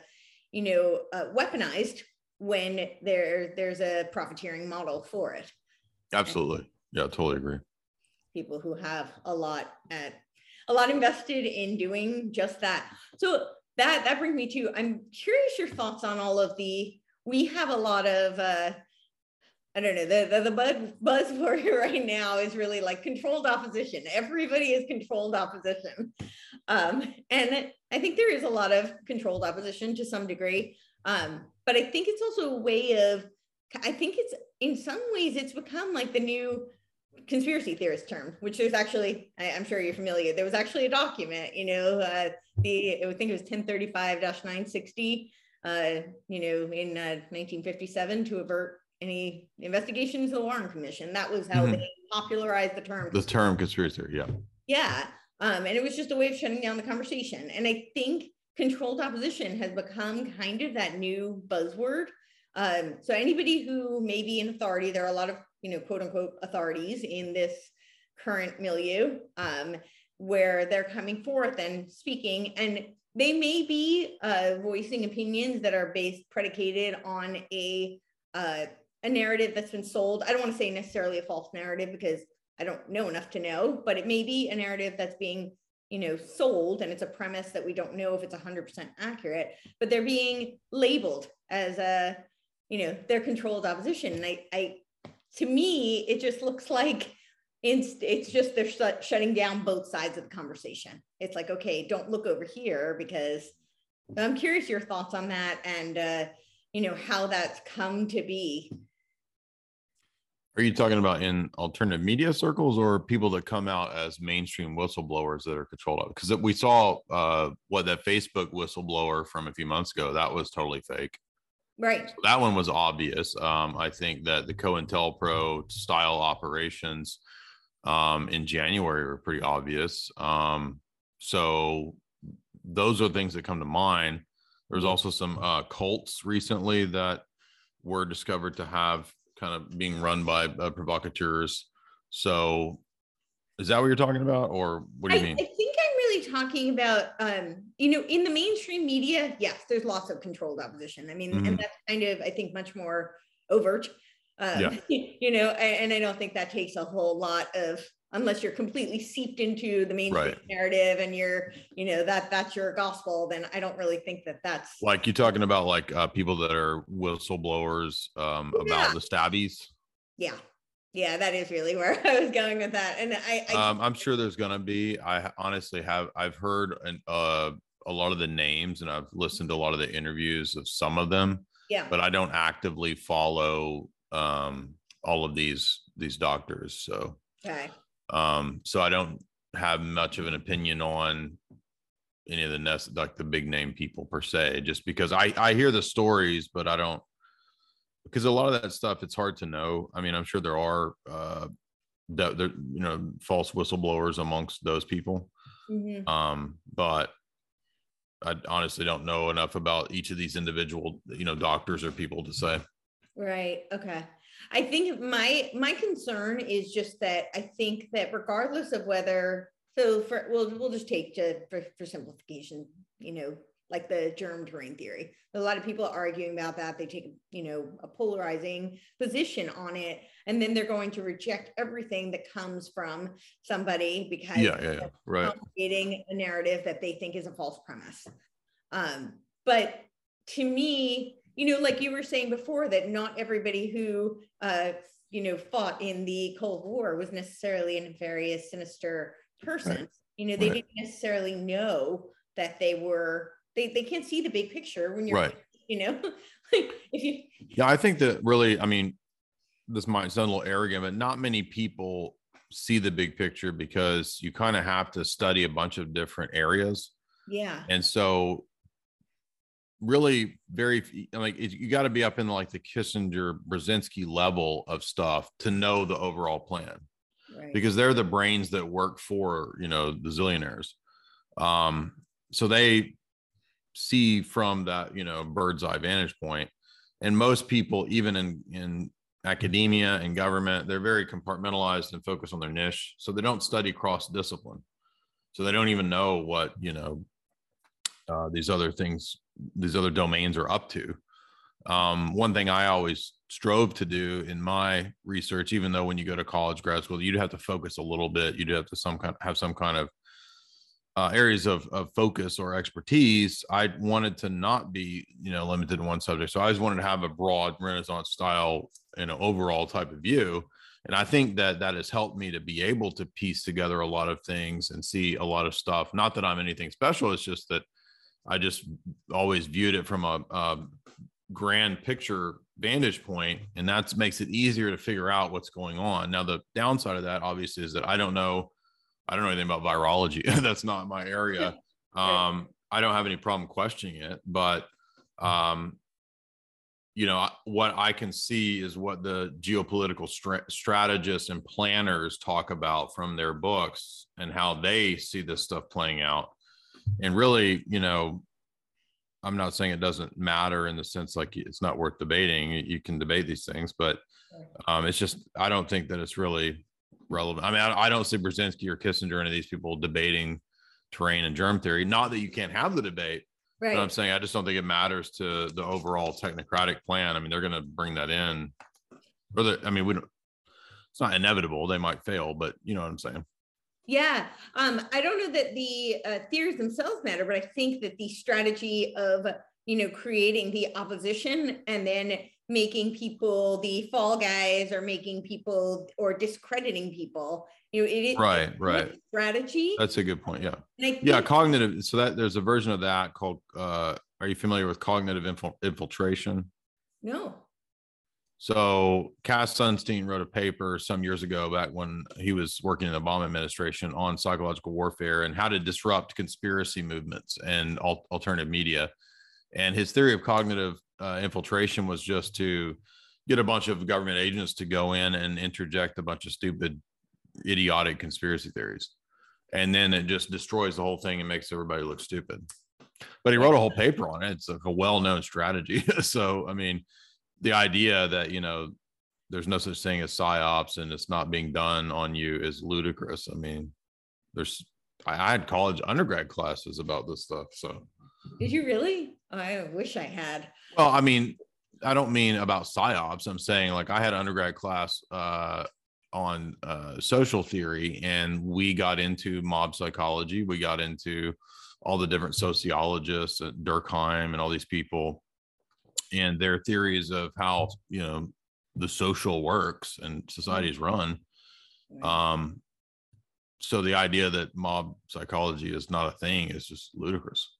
you know, uh, weaponized when there there's a profiteering model for it. Absolutely. Yeah, totally agree. People who have a lot at a lot invested in doing just that. So that that brings me to I'm curious your thoughts on all of the we have a lot of uh I don't know the the, the buzz buzzword right now is really like controlled opposition. Everybody is controlled opposition, um, and I think there is a lot of controlled opposition to some degree. Um, but I think it's also a way of, I think it's in some ways it's become like the new conspiracy theorist term, which there's actually, I, am sure you're familiar. There was actually a document, you know, uh, the I think it was 1035-960, uh, you know, in uh, 1957 to avert any investigations of the Warren Commission. That was how Mhm. they popularized the term. The term conspiracy. Yeah. Yeah. Um, and it was just a way of shutting down the conversation. And I think controlled opposition has become kind of that new buzzword. Um, so anybody who may be in authority, there are a lot of, you know, quote unquote authorities in this current milieu um, where they're coming forth and speaking. And they may be uh, voicing opinions that are based predicated on a uh, a narrative that's been sold. I don't want to say necessarily a false narrative because I don't know enough to know, but it may be a narrative that's being, you know, sold and it's a premise that we don't know if it's 100% accurate, but they're being labeled as a, you know, they're controlled opposition. And I, I to me, it just looks like it's, it's just they're shut, shutting down both sides of the conversation. It's like, okay, don't look over here because I'm curious your thoughts on that and, uh, you know, how that's come to be. Are you talking about in alternative media circles or people that come out as mainstream whistleblowers that are controlled? Because we saw uh, what that Facebook whistleblower from a few months ago that was totally fake. Right. That one was obvious. Um, I think that the COINTELPRO style operations um, in January were pretty obvious. Um, so those are things that come to mind. There's also some uh, cults recently that were discovered to have kind of being run by uh, provocateurs. So, is that what you're talking about, or what do you I, mean? I think I'm really talking about, um, you know, in the mainstream media, yes, there's lots of controlled opposition. I mean, Mhm. and that's kind of, I think, much more overt. Um, Yeah. You know, and, and I don't think that takes a whole lot of, unless you're completely seeped into the mainstream Right. narrative and you're, you know, that that's your gospel, then I don't really think that that's. like you talking about like uh, people that are whistleblowers um, Yeah. about the stabbies. Yeah. Yeah, that is really where I was going with that. And I, I Um, I'm sure there's gonna be. I honestly have. I've heard an, uh, a lot of the names, and I've listened to a lot of the interviews of some of them, yeah. but I don't actively follow um, all of these these doctors. So, Okay. Um, so I don't have much of an opinion on any of the nest like the big name people per se. Just because I I hear the stories, but I don't because a lot of that stuff it's hard to know. I mean, I'm sure there are uh that there you know false whistleblowers amongst those people. Mhm. Um, but I honestly don't know enough about each of these individual, you know, doctors or people to say. Right. Okay. I think my my concern is just that I think that regardless of whether so for we'll we'll just take to for, for simplification, you know, like the germ terrain theory. A lot of people are arguing about that. They take you know a polarizing position on it, and then they're going to reject everything that comes from somebody because Yeah, yeah, yeah. Right. creating a narrative that they think is a false premise. Um, but to me, you know, like you were saying before, that not everybody who, uh, you know, fought in the Cold War was necessarily a nefarious, sinister person. You know, they Right. didn't necessarily know that they were. They they can't see the big picture when you're, Right. you know, like if you. Yeah, I think that really, I mean, this might sound a little arrogant, but not many people see the big picture because you kind of have to study a bunch of different areas. Yeah. And so really very like it- you got to be up in like the Kissinger Brzezinski level of stuff to know the overall plan. Right. because they're the brains that work for you know the zillionaires. Um so they see from that you know bird's eye vantage point. And most people even in in academia and government they're very compartmentalized and focused on their niche. So they don't study cross discipline so they don't even know what you know uh, these other things these other domains are up to um, one thing I always strove to do in my research, even though when you go to college, grad school, you'd have to focus a little bit. You'd have to some kind have some kind of uh, areas of, of focus or expertise. I wanted to not be, you know, limited to one subject. So I always wanted to have a broad Renaissance style, you know, overall type of view. And I think that that has helped me to be able to piece together a lot of things and see a lot of stuff. Not that I'm anything special. It's just that I just always viewed it from a, a grand picture vantage point and that makes it easier to figure out what's going on. Now the downside of that obviously is that i don't know i don't know anything about virology. That's not my area. Um i don't have any problem questioning it but um you know what i can see is what the geopolitical strategists and planners talk about from their books and how they see this stuff playing out and really you know i'm not saying it doesn't matter in the sense like it's not worth debating you can debate these things but um, it's just i don't think that it's really relevant i mean i, I don't see brzezinski or kissinger or any of these people debating terrain and germ theory not that you can't have the debate Right. But I'm saying I just don't think it matters to the overall technocratic plan. I mean, they're going to bring that in. Or the, I mean, we don't. It's not inevitable; they might fail, but you know what I'm saying. Yeah, um, I don't know that the uh, theories themselves matter, but I think that the strategy of you know creating the opposition and then making people the fall guys or making people or discrediting people you know it is right right. strategy. That's a good point yeah. Yeah cognitive so that there's a version of that called uh are you familiar with cognitive infil- infiltration? No so Cass Sunstein wrote a paper some years ago back when he was working in the Obama administration on psychological warfare and how to disrupt conspiracy movements and al- alternative media. And his theory of cognitive uh, infiltration was just to get a bunch of government agents to go in and interject a bunch of stupid, idiotic conspiracy theories. And then it just destroys the whole thing and makes everybody look stupid. But he wrote a whole paper on it. It's like a well known strategy. so, I mean, the idea that, you know, there's no such thing as psyops and it's not being done on you is ludicrous. I mean, there's, I had college undergrad classes about this stuff. So, did you really? I wish I had. Well, I mean, I don't mean about psyops. I'm saying like I had an undergrad class uh, on uh, social theory, and we got into mob psychology. We got into all the different sociologists, at Durkheim, and all these people, and their theories of how you know the social works and society is run. Um, so the idea that mob psychology is not a thing is just ludicrous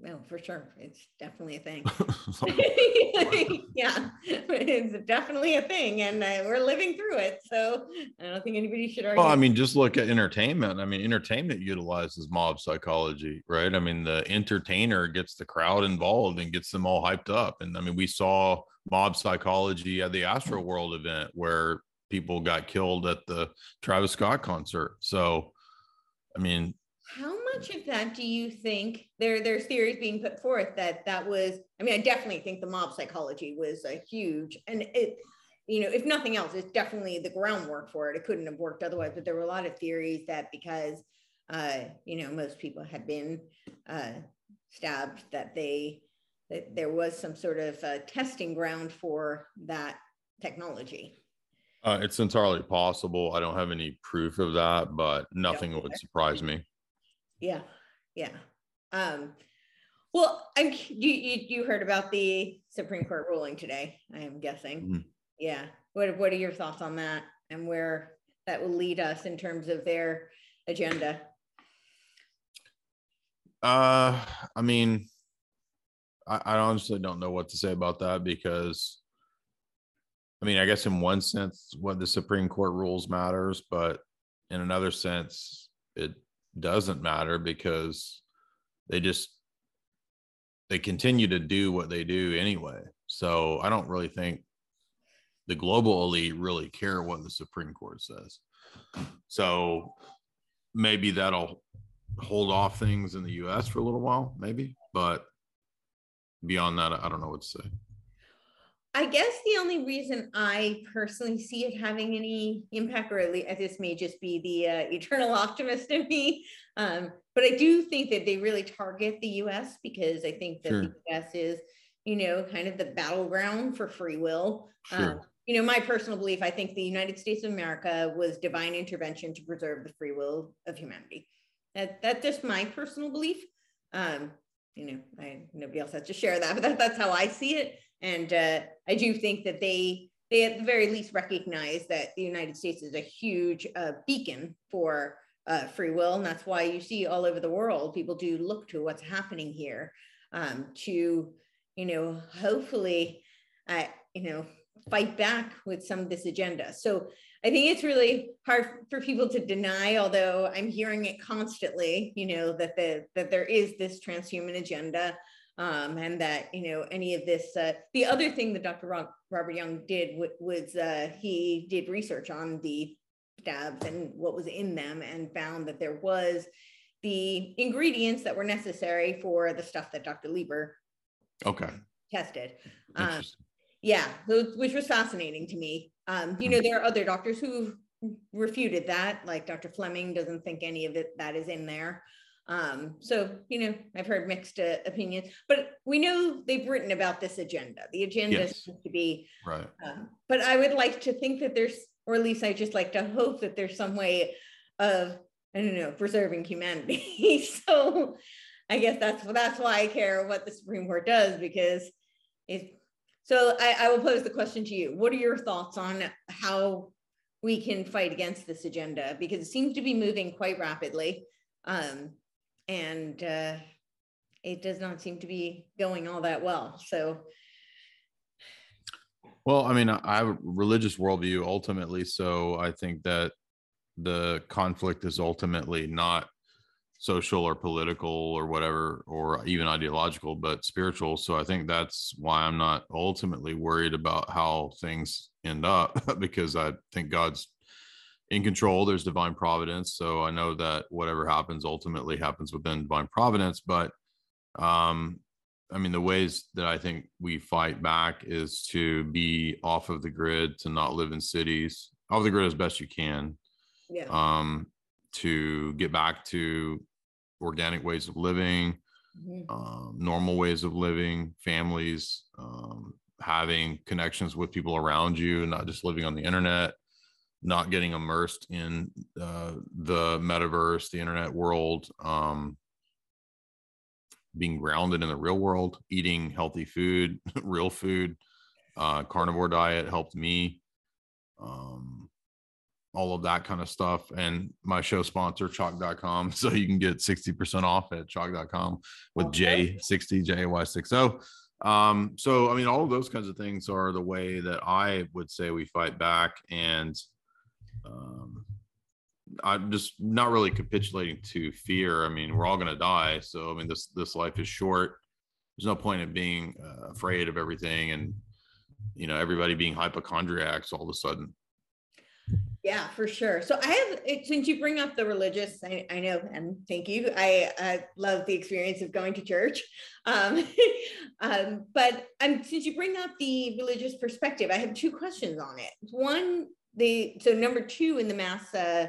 yeah well for sure. It's definitely a thing. Yeah it's definitely a thing and uh, we're living through it so i don't think anybody should argue well i mean just look at entertainment. I mean entertainment utilizes mob psychology right? I mean the entertainer gets the crowd involved and gets them all hyped up and i mean we saw mob psychology at the Astro World event where people got killed at the travis scott concert so i mean how much of that do you think there there's theories being put forth that that was i mean i definitely think the mob psychology was a huge and it you know if nothing else it's definitely the groundwork for it it couldn't have worked otherwise but there were a lot of theories that because uh you know most people had been uh stabbed that they that there was some sort of uh, testing ground for that technology uh, it's entirely possible. I don't have any proof of that, but nothing would surprise me. Yeah, yeah. Um, well, I'm you, you you heard about the Supreme Court ruling today. I am guessing. Mm-hmm. Yeah. What what are your thoughts on that and where that will lead us in terms of their agenda? Uh, I mean, I, I honestly don't know what to say about that because, I mean, I guess in one sense, what the Supreme Court rules matters, but in another sense, it doesn't matter because they just they continue to do what they do anyway. So I don't really think the global elite really care what the Supreme Court says. So maybe that'll hold off things in the US for a little while, maybe, but beyond that, I don't know what to say. I guess the only reason I personally see it having any impact, or at least this may just be the uh, eternal optimist in me, um, but I do think that they really target the U.S. because I think that sure. the U.S. is, you know, kind of the battleground for free will. Sure. Um, you know, my personal belief, I think the United States of America was divine intervention to preserve the free will of humanity. That that's just my personal belief. Um, you know, I nobody else has to share that, but that, that's how I see it. And uh, I do think that they they at the very least recognize that the United States is a huge uh, beacon for uh, free will, and that's why you see all over the world people do look to what's happening here um, to, you know, hopefully, uh, you know, fight back with some of this agenda. So I think it's really hard for people to deny, although I'm hearing it constantly, you know, that the that there is this transhuman agenda. Um, and that you know any of this. Uh, the other thing that Dr. Rob, Robert Young did was uh, he did research on the stabs and what was in them, and found that there was the ingredients that were necessary for the stuff that Dr. Lieber okay tested. Um, yeah, which was fascinating to me. Um, you know, there are other doctors who refuted that, like Dr. Fleming doesn't think any of it that is in there. Um, so, you know, I've heard mixed uh, opinions, but we know they've written about this agenda. The agenda yes. seems to be right. Um, but I would like to think that there's, or at least I just like to hope that there's some way of, I don't know, preserving humanity. so I guess that's that's why I care what the Supreme Court does because it. So I, I will pose the question to you: What are your thoughts on how we can fight against this agenda because it seems to be moving quite rapidly. Um, and uh, it does not seem to be going all that well. So, well, I mean, I have a religious worldview ultimately. So I think that the conflict is ultimately not social or political or whatever, or even ideological, but spiritual. So I think that's why I'm not ultimately worried about how things end up because I think God's in control. There's divine providence. So I know that whatever happens ultimately happens within divine providence. But um, I mean, the ways that I think we fight back is to be off of the grid, to not live in cities, off the grid as best you can. Yeah. Um, to get back to organic ways of living, mm-hmm. um, normal ways of living, families, um, having connections with people around you, not just living on the internet, not getting immersed in uh, the metaverse, the internet world, um, being grounded in the real world, eating healthy food, real food, uh, carnivore diet helped me. Um, all of that kind of stuff. And my show sponsor, chalk.com. So you can get 60% off at chalk.com with okay. J60, JY60. Um, so, I mean, all of those kinds of things are the way that I would say we fight back. And um, I'm just not really capitulating to fear. I mean, we're all going to die. So, I mean, this, this life is short. There's no point in being uh, afraid of everything and, you know, everybody being hypochondriacs all of a sudden. Yeah, for sure. So I have, since you bring up the religious, I, I know, and thank you. I, I, love the experience of going to church. Um, um, but um, since you bring up the religious perspective, I have two questions on it. One, the so number two in the mass uh,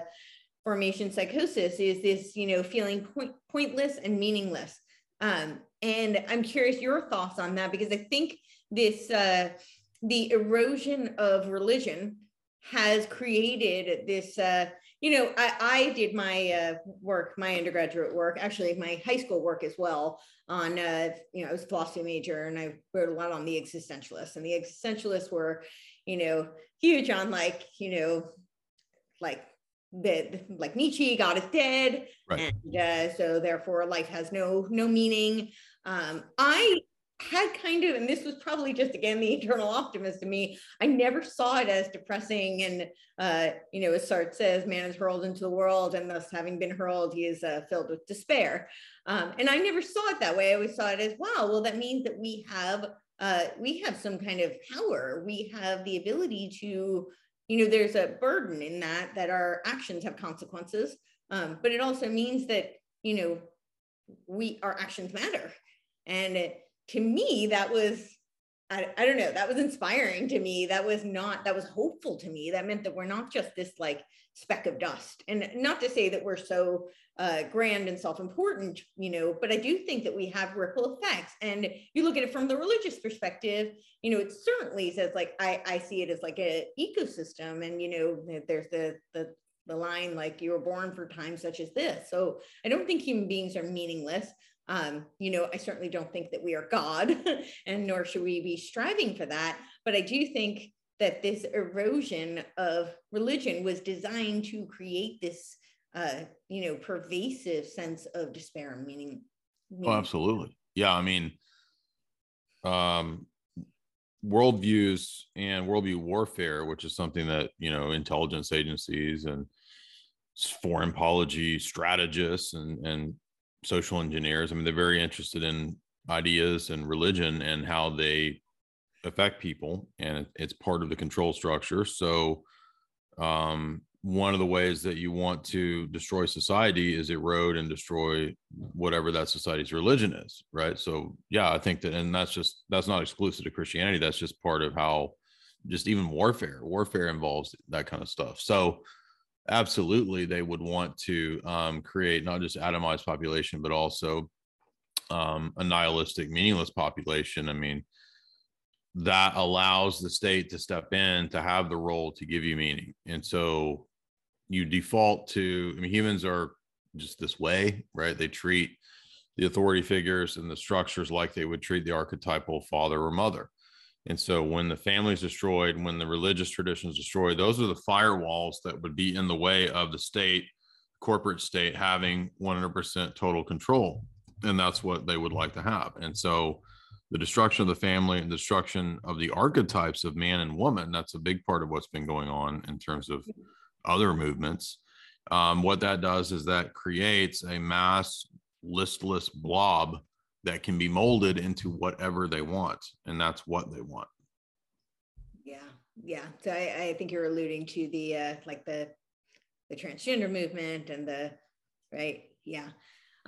formation psychosis is this, you know, feeling point, pointless and meaningless. Um, and I'm curious your thoughts on that because I think this uh, the erosion of religion has created this uh, you know I, I did my uh, work my undergraduate work actually my high school work as well on uh, you know i was a philosophy major and i wrote a lot on the existentialists and the existentialists were you know huge on like you know like the like nietzsche god is dead right. and uh, so therefore life has no no meaning um, i had kind of, and this was probably just again the eternal optimist to me. I never saw it as depressing. And, uh, you know, as Sartre says, man is hurled into the world, and thus having been hurled, he is uh, filled with despair. Um, and I never saw it that way. I always saw it as, wow, well, that means that we have, uh, we have some kind of power. We have the ability to, you know, there's a burden in that, that our actions have consequences. Um, but it also means that, you know, we, our actions matter. And it, to me, that was, I, I don't know, that was inspiring to me. That was not, that was hopeful to me. That meant that we're not just this like speck of dust. And not to say that we're so uh, grand and self-important, you know, but I do think that we have ripple effects. And you look at it from the religious perspective, you know, it certainly says like, I, I see it as like an ecosystem and, you know, there's the, the, the line like you were born for times such as this. So I don't think human beings are meaningless. Um, you know, I certainly don't think that we are God, and nor should we be striving for that. But I do think that this erosion of religion was designed to create this, uh, you know, pervasive sense of despair and meaning. meaning. Oh, absolutely. Yeah. I mean, um, worldviews and worldview warfare, which is something that, you know, intelligence agencies and foreign policy strategists and, and social engineers. I mean, they're very interested in ideas and religion and how they affect people and it's part of the control structure. So um, one of the ways that you want to destroy society is erode and destroy whatever that society's religion is right? So yeah i think that and that's just that's not exclusive to christianity. That's just part of how just even warfare warfare involves that kind of stuff. So absolutely they would want to um, create not just atomized population but also um, a nihilistic meaningless population i mean that allows the state to step in to have the role to give you meaning. And so you default to, I mean, humans are just this way, right? They treat the authority figures and the structures like they would treat the archetypal father or mother. And so when the family is destroyed, when the religious tradition is destroyed, those are the firewalls that would be in the way of the state, corporate state having 100% total control. And that's what they would like to have. And so the destruction of the family and destruction of the archetypes of man and woman that's a big part of what's been going on in terms of other movements um, what that does is that creates a mass listless blob that can be molded into whatever they want and that's what they want yeah yeah so i, I think you're alluding to the uh, like the the transgender movement and the right yeah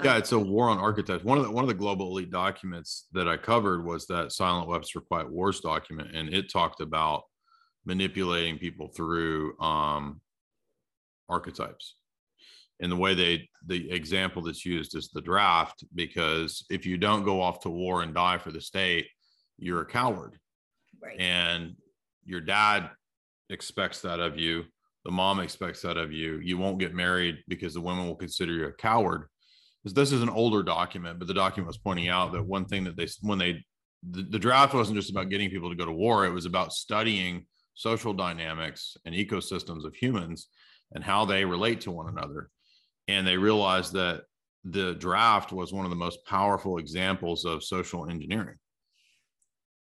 yeah, um, it's a war on archetypes. One of the one of the global elite documents that I covered was that Silent for Quiet Wars document, and it talked about manipulating people through um, archetypes. And the way they the example that's used is the draft, because if you don't go off to war and die for the state, you're a coward. Right. And your dad expects that of you. The mom expects that of you. You won't get married because the women will consider you a coward Because this is an older document, but the document was pointing out that one thing that they when they the, the draft wasn't just about getting people to go to war; it was about studying social dynamics and ecosystems of humans and how they relate to one another. And they realized that the draft was one of the most powerful examples of social engineering.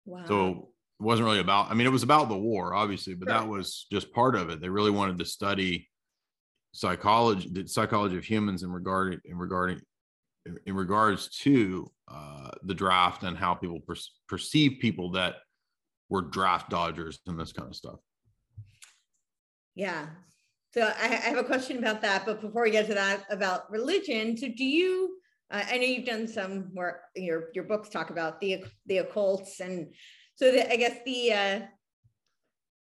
Wow. So it wasn't really about, I mean, it was about the war, obviously, but sure. that was just part of it. They really wanted to study psychology, the psychology of humans in regard in regarding in regards to uh, the draft and how people per- perceive people that were draft dodgers and this kind of stuff. Yeah. So I, I have a question about that, but before we get to that, about religion. So do you? Uh, I know you've done some work. Your your books talk about the the occults, and so the, I guess the uh,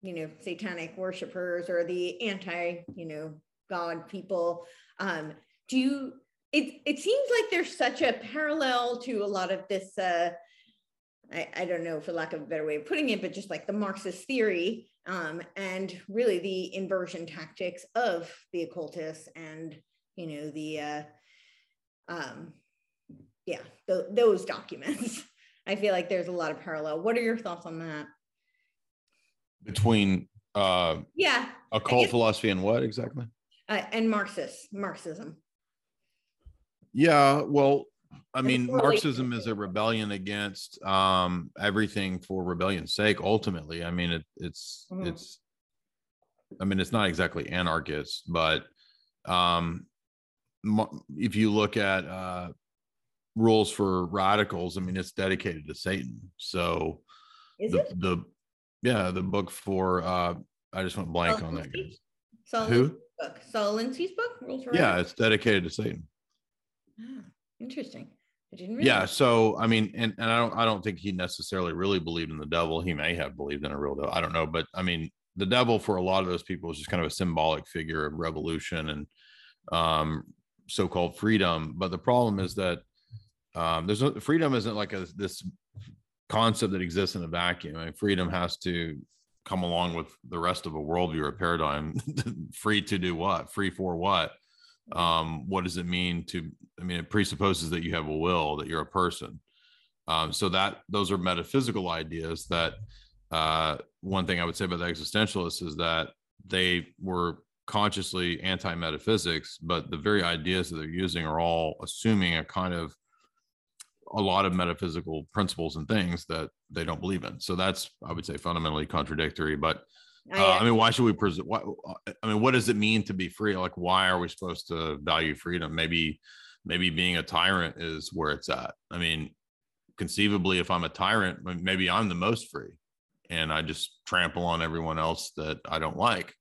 you know satanic worshippers or the anti you know God people. Um, do you it it seems like there's such a parallel to a lot of this uh I, I don't know for lack of a better way of putting it, but just like the Marxist theory um, and really the inversion tactics of the occultists and you know the uh, um, yeah th- those documents. I feel like there's a lot of parallel. What are your thoughts on that? Between uh, yeah occult philosophy and what exactly? Uh, and Marxist Marxism. Yeah, well, I mean, Marxism is a rebellion against um, everything for rebellion's sake. Ultimately, I mean, it, it's mm-hmm. it's. I mean, it's not exactly anarchist, but um, if you look at uh, rules for radicals, I mean, it's dedicated to Satan. So, is the, it? the yeah, the book for uh, I just went blank on that. Guys. Saul Who? Book. Saul book. Rules for yeah, it's dedicated to Satan. Ah, interesting. Yeah. So I mean, and, and I don't I don't think he necessarily really believed in the devil. He may have believed in a real devil. I don't know. But I mean, the devil for a lot of those people is just kind of a symbolic figure of revolution and um, so-called freedom. But the problem is that um, there's no freedom isn't like a this concept that exists in a vacuum. I mean, freedom has to come along with the rest of a worldview or paradigm. Free to do what? Free for what? Um, what does it mean to i mean it presupposes that you have a will that you're a person. Um, so that those are metaphysical ideas that uh, one thing i would say about the existentialists is that they were consciously anti-metaphysics but the very ideas that they're using are all assuming a kind of a lot of metaphysical principles and things that they don't believe in. So that's i would say fundamentally contradictory but uh, I mean, why should we preserve? What, I mean, what does it mean to be free? Like, why are we supposed to value freedom? Maybe, maybe being a tyrant is where it's at. I mean, conceivably, if I'm a tyrant, maybe I'm the most free and I just trample on everyone else that I don't like.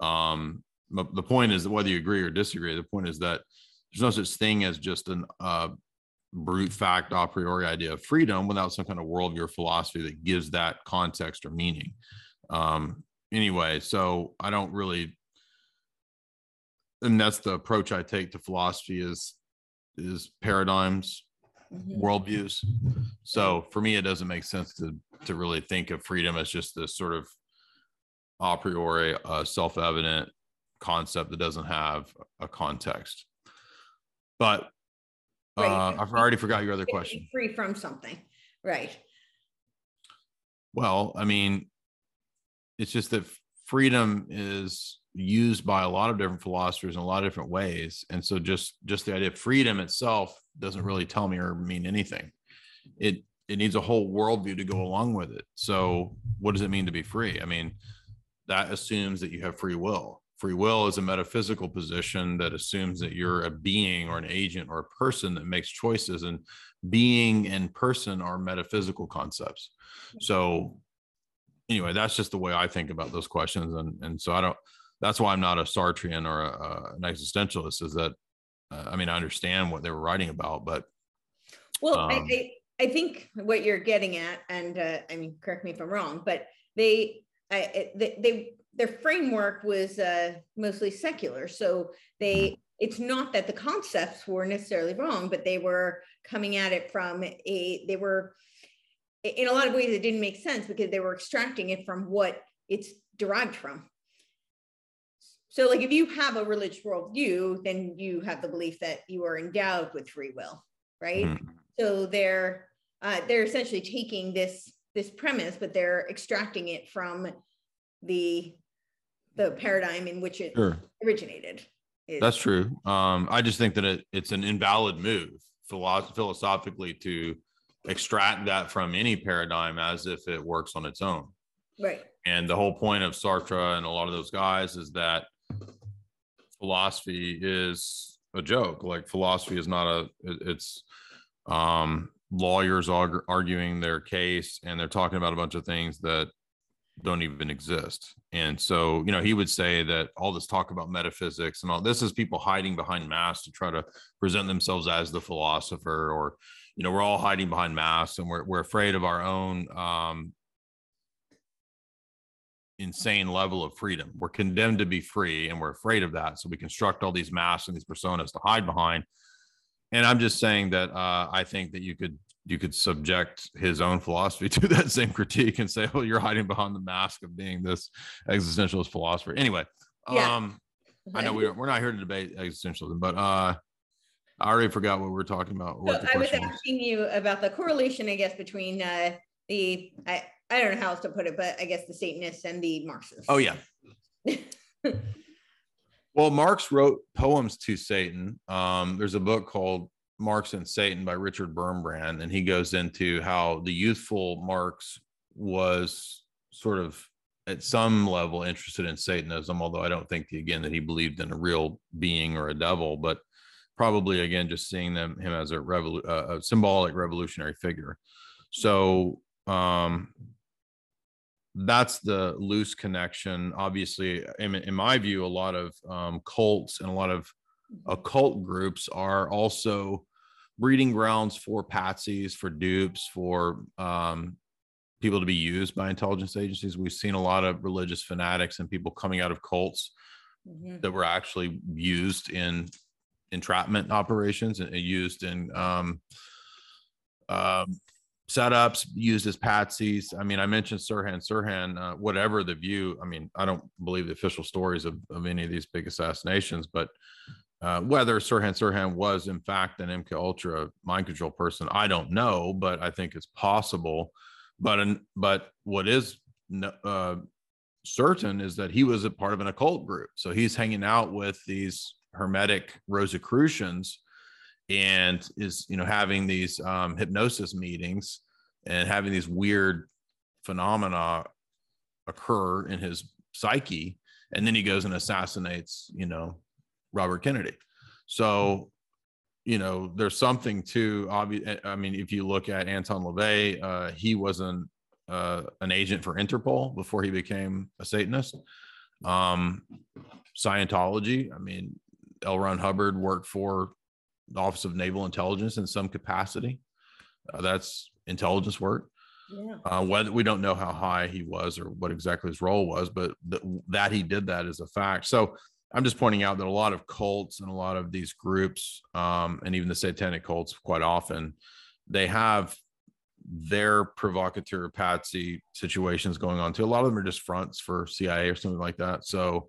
Um, but the point is that whether you agree or disagree, the point is that there's no such thing as just an uh, brute fact a priori idea of freedom without some kind of worldview or philosophy that gives that context or meaning. Um, anyway, so I don't really, and that's the approach I take to philosophy is is paradigms, mm-hmm. worldviews. So for me, it doesn't make sense to to really think of freedom as just this sort of a priori uh, self-evident concept that doesn't have a context. But uh, right. I've already forgot your other question. Free from something, right? Well, I mean, it's just that freedom is used by a lot of different philosophers in a lot of different ways, and so just just the idea of freedom itself doesn't really tell me or mean anything. It it needs a whole worldview to go along with it. So, what does it mean to be free? I mean, that assumes that you have free will free will is a metaphysical position that assumes that you're a being or an agent or a person that makes choices and being and person are metaphysical concepts so anyway that's just the way i think about those questions and and so i don't that's why i'm not a sartrean or a, a, an existentialist is that uh, i mean i understand what they were writing about but well um, I, I, I think what you're getting at and uh, i mean correct me if i'm wrong but they I, they, they their framework was uh, mostly secular. So they it's not that the concepts were necessarily wrong, but they were coming at it from a they were in a lot of ways it didn't make sense because they were extracting it from what it's derived from. So, like if you have a religious worldview, then you have the belief that you are endowed with free will, right? Mm-hmm. So they're uh, they're essentially taking this this premise, but they're extracting it from the the paradigm in which it sure. originated. Is. That's true. Um, I just think that it, it's an invalid move philosoph- philosophically to extract that from any paradigm as if it works on its own. Right. And the whole point of Sartre and a lot of those guys is that philosophy is a joke. Like philosophy is not a, it's um, lawyers arguing their case and they're talking about a bunch of things that don't even exist. And so, you know, he would say that all this talk about metaphysics and all this is people hiding behind masks to try to present themselves as the philosopher, or, you know, we're all hiding behind masks and we're, we're afraid of our own um, insane level of freedom. We're condemned to be free and we're afraid of that. So we construct all these masks and these personas to hide behind. And I'm just saying that uh, I think that you could you could subject his own philosophy to that same critique and say, "Oh, you're hiding behind the mask of being this existentialist philosopher." Anyway, yeah. um, I know we're we're not here to debate existentialism, but uh, I already forgot what we were talking about. So I was asking was. you about the correlation, I guess, between uh, the I I don't know how else to put it, but I guess the Satanists and the Marxists. Oh yeah. well, Marx wrote poems to Satan. Um, there's a book called Marx and Satan by Richard Wurmbrand, and he goes into how the youthful Marx was sort of at some level interested in Satanism, although I don't think again that he believed in a real being or a devil, but probably again just seeing them him as a, revolu- uh, a symbolic revolutionary figure. So um, that's the loose connection. Obviously, in, in my view, a lot of um, cults and a lot of occult groups are also breeding grounds for patsies, for dupes, for um, people to be used by intelligence agencies. We've seen a lot of religious fanatics and people coming out of cults mm-hmm. that were actually used in entrapment operations and used in um, um, setups, used as patsies. I mean, I mentioned Sirhan Sirhan, uh, whatever the view. I mean, I don't believe the official stories of, of any of these big assassinations, but uh, whether Sirhan Sirhan was in fact an MK Ultra mind control person, I don't know, but I think it's possible. But but what is uh, certain is that he was a part of an occult group, so he's hanging out with these Hermetic Rosicrucians, and is you know having these um, hypnosis meetings and having these weird phenomena occur in his psyche, and then he goes and assassinates you know Robert Kennedy. So you know, there's something to obvious. I mean, if you look at Anton LaVey, uh, he wasn't uh, an agent for Interpol before he became a Satanist. Um, Scientology. I mean, L. Ron Hubbard worked for the Office of Naval Intelligence in some capacity. Uh, that's intelligence work. Yeah. Uh, whether we don't know how high he was or what exactly his role was, but th- that he did that is a fact. So I'm just pointing out that a lot of cults and a lot of these groups, um, and even the satanic cults, quite often, they have their provocateur patsy situations going on too. A lot of them are just fronts for CIA or something like that. So,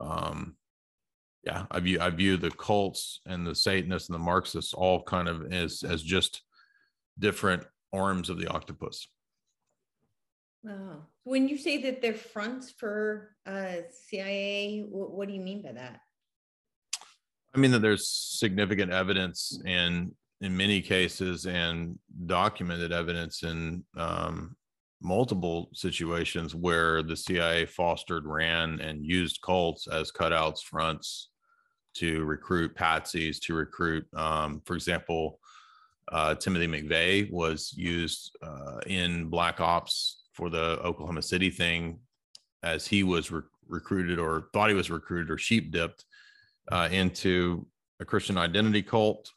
um, yeah, I view I view the cults and the Satanists and the Marxists all kind of as as just different arms of the octopus. Wow. When you say that they're fronts for uh, CIA, what, what do you mean by that? I mean that there's significant evidence in in many cases and documented evidence in um, multiple situations where the CIA fostered, ran, and used cults as cutouts, fronts to recruit patsies, to recruit, um, for example, uh, Timothy McVeigh was used uh, in Black Ops for the Oklahoma City thing as he was re- recruited or thought he was recruited or sheep dipped uh, into a Christian identity cult.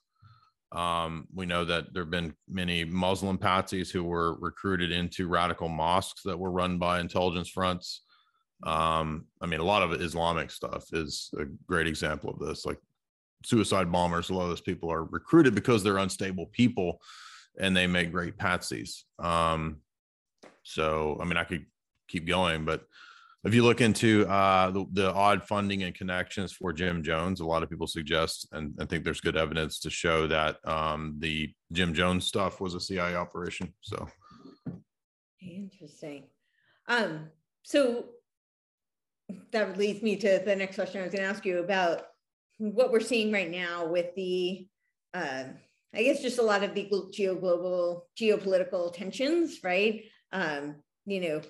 Um, we know that there have been many Muslim patsies who were recruited into radical mosques that were run by intelligence fronts. Um, I mean, a lot of Islamic stuff is a great example of this. Like suicide bombers, a lot of those people are recruited because they're unstable people and they make great patsies. Um, so, I mean, I could keep going, but if you look into uh, the, the, odd funding and connections for Jim Jones, a lot of people suggest and I think there's good evidence to show that um, the Jim Jones stuff was a CIA operation. So interesting. Um, so that leads me to the next question I was going to ask you about what we're seeing right now with the, uh, I guess, just a lot of the geo global geopolitical tensions, right? Um, you know,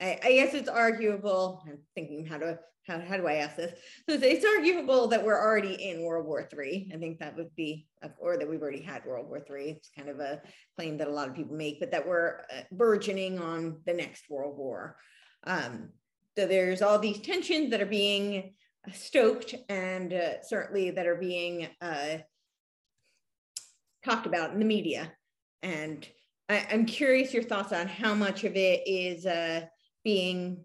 I, I, guess it's arguable. I'm thinking how to how, how do I ask this? So it's, it's arguable that we're already in World War Three. I think that would be, or that we've already had World War Three. It's kind of a claim that a lot of people make, but that we're uh, burgeoning on the next World War. Um, so there's all these tensions that are being stoked and uh, certainly that are being uh, talked about in the media. And I, am curious your thoughts on how much of it is uh, being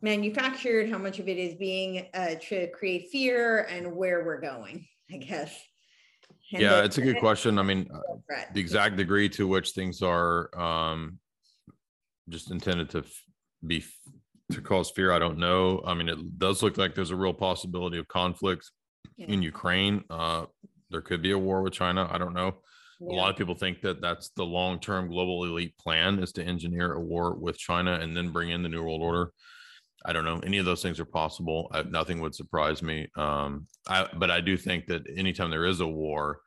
manufactured, how much of it is being uh, to create fear, and where we're going, I guess. And yeah, the, it's a good question. I mean, uh, the exact degree to which things are um, just intended to be to cause fear, I don't know. I mean, it does look like there's a real possibility of conflict yeah. in Ukraine. Uh, there could be a war with China. I don't know. Yeah. A lot of people think that that's the long-term global elite plan is to engineer a war with China and then bring in the New World Order. I don't know. Any of those things are possible. I, nothing would surprise me. Um, I, but I do think that anytime there is a war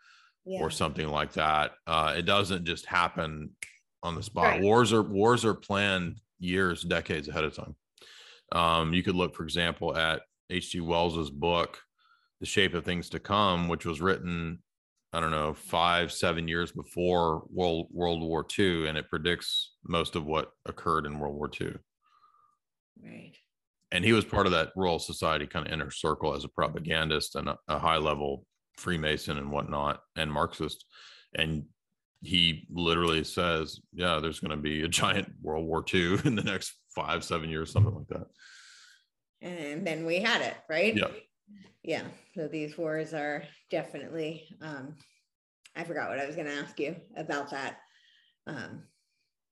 yeah. or something like that, uh, it doesn't just happen on the spot. Right. Wars are wars are planned years, decades ahead of time. Um, you could look, for example, at H.G. Wells's book, The Shape of Things to Come, which was written, I don't know, five, seven years before World World War II, and it predicts most of what occurred in World War II. Right. And he was part of that Royal Society kind of inner circle as a propagandist and a, a high level Freemason and whatnot, and Marxist. And he literally says, "Yeah, there's going to be a giant World War II in the next five, seven years, something like that." And then we had it, right? Yeah. Yeah. So these wars are definitely. Um, I forgot what I was going to ask you about that. Um,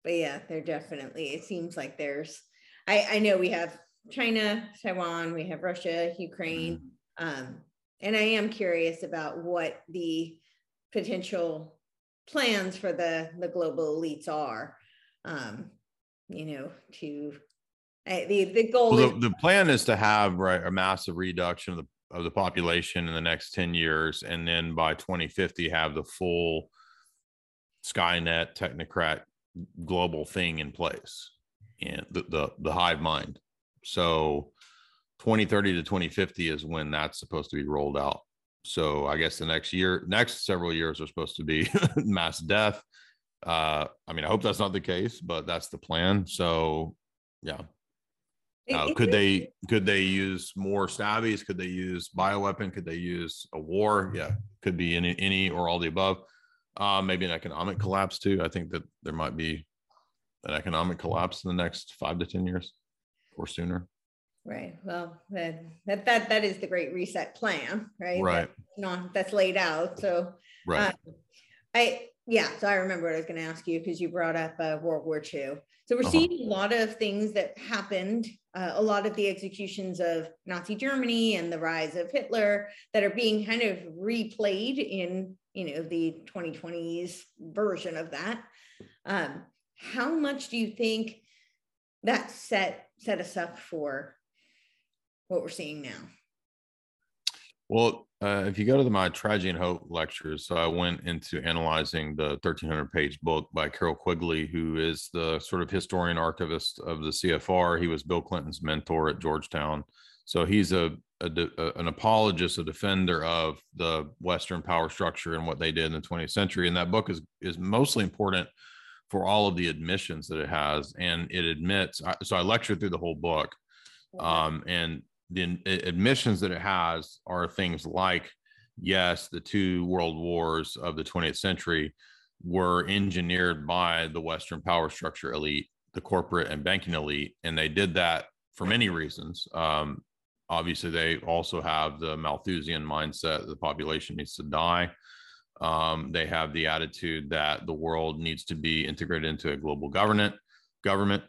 but yeah, they're definitely. It seems like there's. I I know we have China, Taiwan, we have Russia, Ukraine, mm-hmm. um, and I am curious about what the potential plans for the the global elites are um you know to uh, the the goal well, the, is- the plan is to have right a massive reduction of the of the population in the next 10 years and then by 2050 have the full skynet technocrat global thing in place and the, the the hive mind. So 2030 to 2050 is when that's supposed to be rolled out so I guess the next year, next several years are supposed to be mass death. Uh, I mean, I hope that's not the case, but that's the plan. So, yeah. Could they could they use more stabbies? Could they use bioweapon? Could they use a war? Yeah, could be any any or all the above. Uh, maybe an economic collapse too. I think that there might be an economic collapse in the next five to ten years or sooner. Right. Well, that that that, that is the Great Reset plan, right? Right. No, that's laid out. So, right. Um, I yeah. So I remember what I was going to ask you because you brought up uh, World War II. So we're uh-huh. seeing a lot of things that happened. Uh, a lot of the executions of Nazi Germany and the rise of Hitler that are being kind of replayed in you know the 2020s version of that. Um, how much do you think that set set us up for what we're seeing now? Well, uh, if you go to the, my Tragedy and Hope lectures, so I went into analyzing the 1300 page book by Carroll Quigley, who is the sort of historian archivist of the CFR. He was Bill Clinton's mentor at Georgetown. So he's a, a, a, an apologist, a defender of the Western power structure and what they did in the 20th century. And that book is is mostly important for all of the admissions that it has, and it admits. So I lectured through the whole book, um, and the admissions that it has are things like yes the two world wars of the 20th century were engineered by the western power structure elite the corporate and banking elite and they did that for many reasons. Um, obviously they also have the malthusian mindset the population needs to die. Um, they have the attitude that the world needs to be integrated into a global government government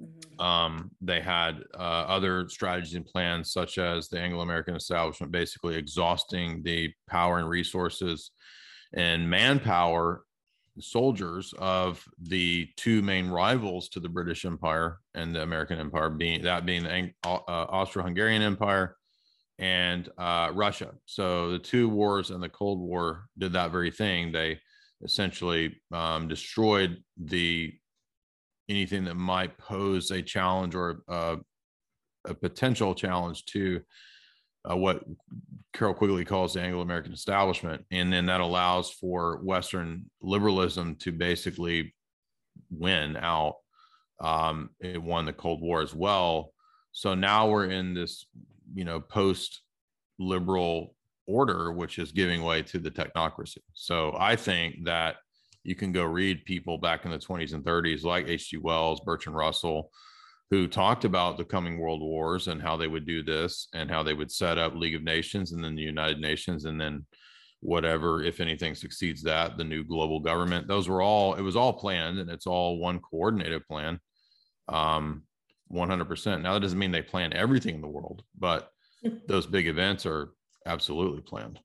Mm-hmm. Um, they had uh, other strategies and plans, such as the Anglo American establishment, basically exhausting the power and resources and manpower soldiers of the two main rivals to the British Empire and the American Empire, being that being the uh, Austro-Hungarian Empire and uh, Russia. So the two wars and the Cold War did that very thing. They essentially um, destroyed the anything that might pose a challenge or a, a potential challenge to uh, what Carroll Quigley calls the Anglo American establishment. And then that allows for Western liberalism to basically win out. Um, it won the Cold War as well. So now we're in this, you know, post liberal order, which is giving way to the technocracy. So I think that you can go read people back in the 20s and 30s like H.G. Wells, Bertrand Russell, who talked about the coming world wars and how they would do this and how they would set up League of Nations and then the United Nations and then whatever, if anything succeeds that, the new global government. Those were all, it was all planned and it's all one coordinated plan. Um, 100%. Now, that doesn't mean they plan everything in the world, but those big events are absolutely planned.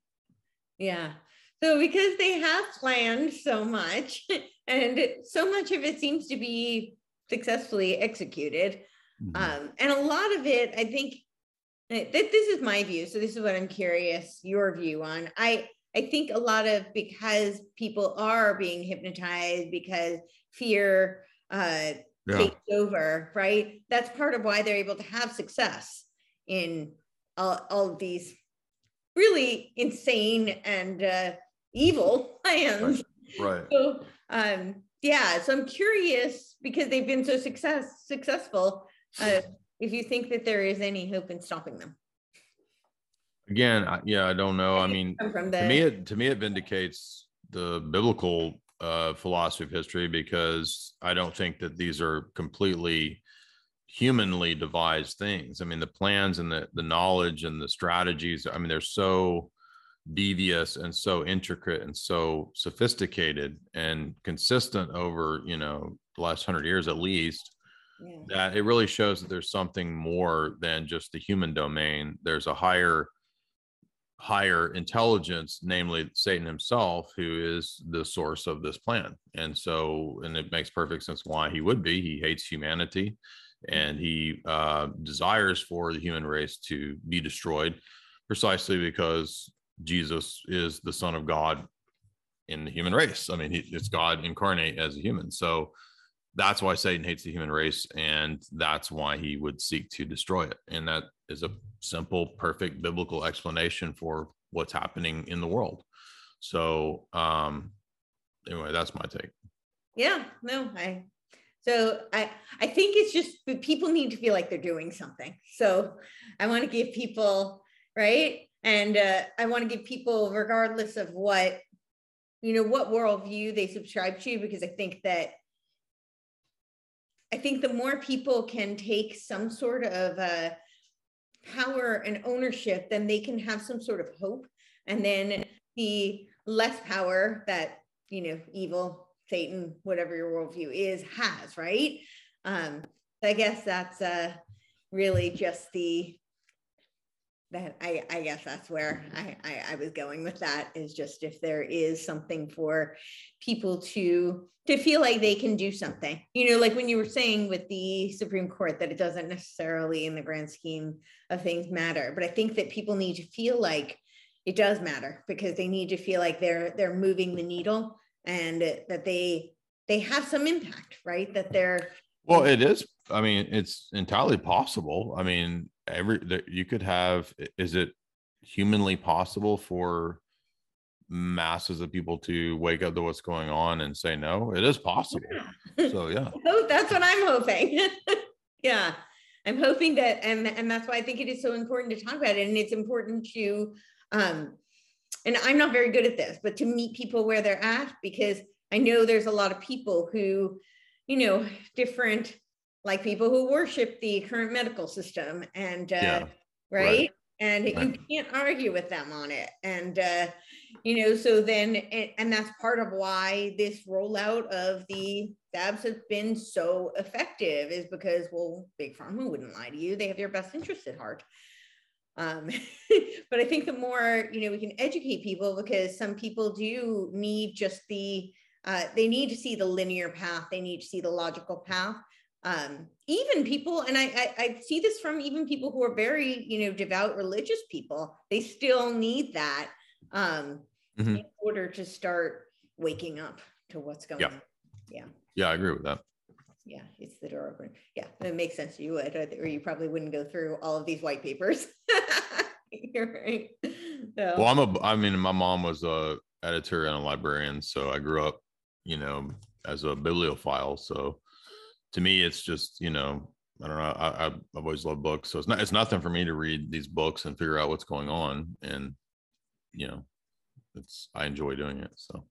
Yeah. So because they have planned so much and so much of it seems to be successfully executed. Mm-hmm. Um, and a lot of it, I think eh, that this is my view. So this is what I'm curious your view on. I I think a lot of because people are being hypnotized because fear uh, yeah. takes over, right? That's part of why they're able to have success in all, all of these really insane and uh, evil plans. Right. right. So um, yeah, so I'm curious because they've been so success successful. Uh, if you think that there is any hope in stopping them. Again, yeah, I don't know. I mean, the... to me, it to me it vindicates the biblical uh, philosophy of history because I don't think that these are completely humanly devised things. I mean, the plans and the the knowledge and the strategies. I mean, they're so devious and so intricate and so sophisticated and consistent over you know the last hundred years at least yeah. that it really shows that there's something more than just the human domain. There's a higher higher intelligence namely satan himself who is the source of this plan. And so and it makes perfect sense why he would be. He hates humanity and he uh, desires for the human race to be destroyed precisely because Jesus is the Son of God in the human race. I mean, he, it's God incarnate as a human. So that's why Satan hates the human race, and that's why he would seek to destroy it. And that is a simple, perfect biblical explanation for what's happening in the world. So um anyway, that's my take. Yeah, no, I so I I think it's just people need to feel like they're doing something. So I want to give people right, and uh, I want to give people, regardless of what you know, what worldview they subscribe to, because I think that I think the more people can take some sort of uh, power and ownership, then they can have some sort of hope, and then the less power that you know evil Satan, whatever your worldview is, has, right? Um, I guess that's uh, really just the that I, I guess that's where I, I, I was going with that is just if there is something for people to to feel like they can do something. You know like when you were saying with the supreme court that it doesn't necessarily in the grand scheme of things matter. But i think that people need to feel like it does matter because they need to feel like they're they're moving the needle and that they they have some impact right? That they're well it is i mean it's entirely possible. I mean every that you could have is it humanly possible for masses of people to wake up to what's going on and say no? It is possible. So yeah. That's what i'm hoping. Yeah. I'm hoping that and and that's why i think it is so important to talk about it. And it's important to um and I'm not very good at this, but to meet people where they're at, because I know there's a lot of people who, you know, different, like people who worship the current medical system and, uh, yeah, right? right? And right. you can't argue with them on it. And, uh, you know, so then, and that's part of why this rollout of the jabs has been so effective is because, well, Big Pharma wouldn't lie to you. They have your best interest at heart. Um, but I think the more, you know, we can educate people because some people do need just the, uh, they need to see the linear path. They need to see the logical path. Um, even people, and I, I, I see this from even people who are very, you know, devout religious people, they still need that um, mm-hmm. in order to start waking up to what's going yeah. on. Yeah. Yeah, I agree with that yeah, it's the door open. Yeah, it makes sense. You would, or you probably wouldn't go through all of these white papers. You're right. So. Well, I'm a. I mean, my mom was a editor and a librarian, so I grew up, you know, as a bibliophile. So, to me, it's just, you know, I don't know. I, I've always loved books, so it's not. It's nothing for me to read these books and figure out what's going on, and you know, it's. I enjoy doing it. So.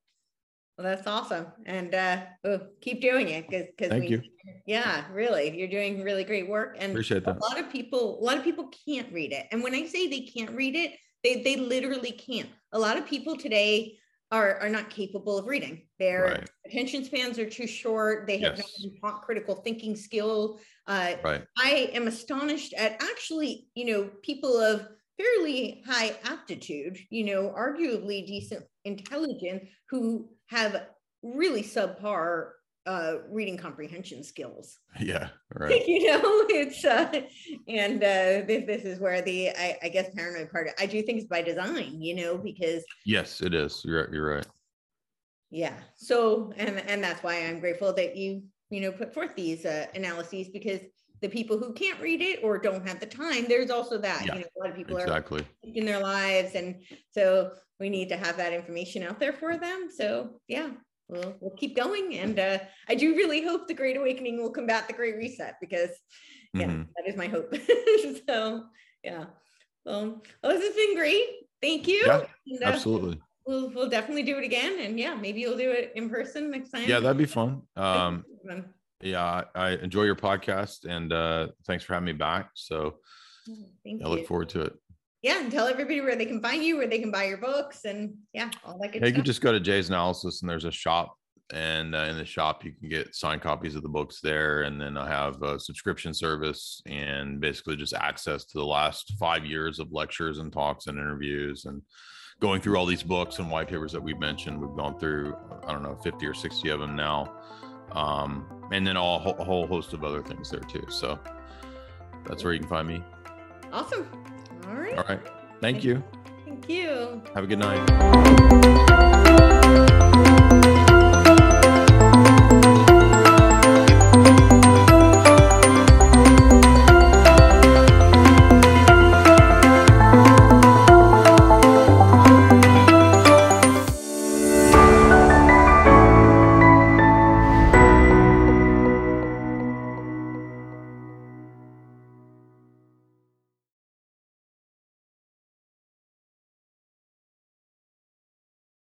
Well, that's awesome. And uh, oh, keep doing it because because thank we, you. Yeah, really, you're doing really great work. And appreciate that. A lot of people, a lot of people can't read it. And when I say they can't read it, they they literally can't. A lot of people today are are not capable of reading. Their right. attention spans are too short. They have yes. not critical thinking skill. Uh, right. I am astonished at actually, you know, people of fairly high aptitude, you know, arguably decent intelligent who have really subpar uh, reading comprehension skills. Yeah, right. you know, it's uh, and uh, this this is where the I, I guess paranoid part. I do think it's by design, you know, because yes, it is. You're right. you're right. Yeah. So and and that's why I'm grateful that you you know put forth these uh, analyses because the people who can't read it or don't have the time, there's also that. Yeah, you know, a lot of people exactly. are in their lives, and so we need to have that information out there for them. So yeah, we'll we'll keep going, and uh, I do really hope the Great Awakening will combat the Great Reset because yeah, mm-hmm. that is my hope. so yeah, well, well, this has been great. Thank you. Yeah, and, uh, absolutely. We'll, we'll definitely do it again, and yeah, maybe you'll do it in person next time. Yeah, that'd be fun. Um, yeah, I, enjoy your podcast, and uh, thanks for having me back. So, Thank I look forward to it yeah, and tell everybody where they can find you, where they can buy your books, and yeah, all that good yeah, stuff. You can just go to Jay's Analysis, and there's a shop, and uh, in the shop you can get signed copies of the books there, and then I have a subscription service, and basically just access to the last five years of lectures and talks and interviews, and going through all these books and white papers that we've mentioned. We've gone through, I don't know, 50 or 60 of them now, um, and then all, a whole host of other things there too. So that's where you can find me. Awesome. All right. All right. Thank you. Thank you. Have a good night.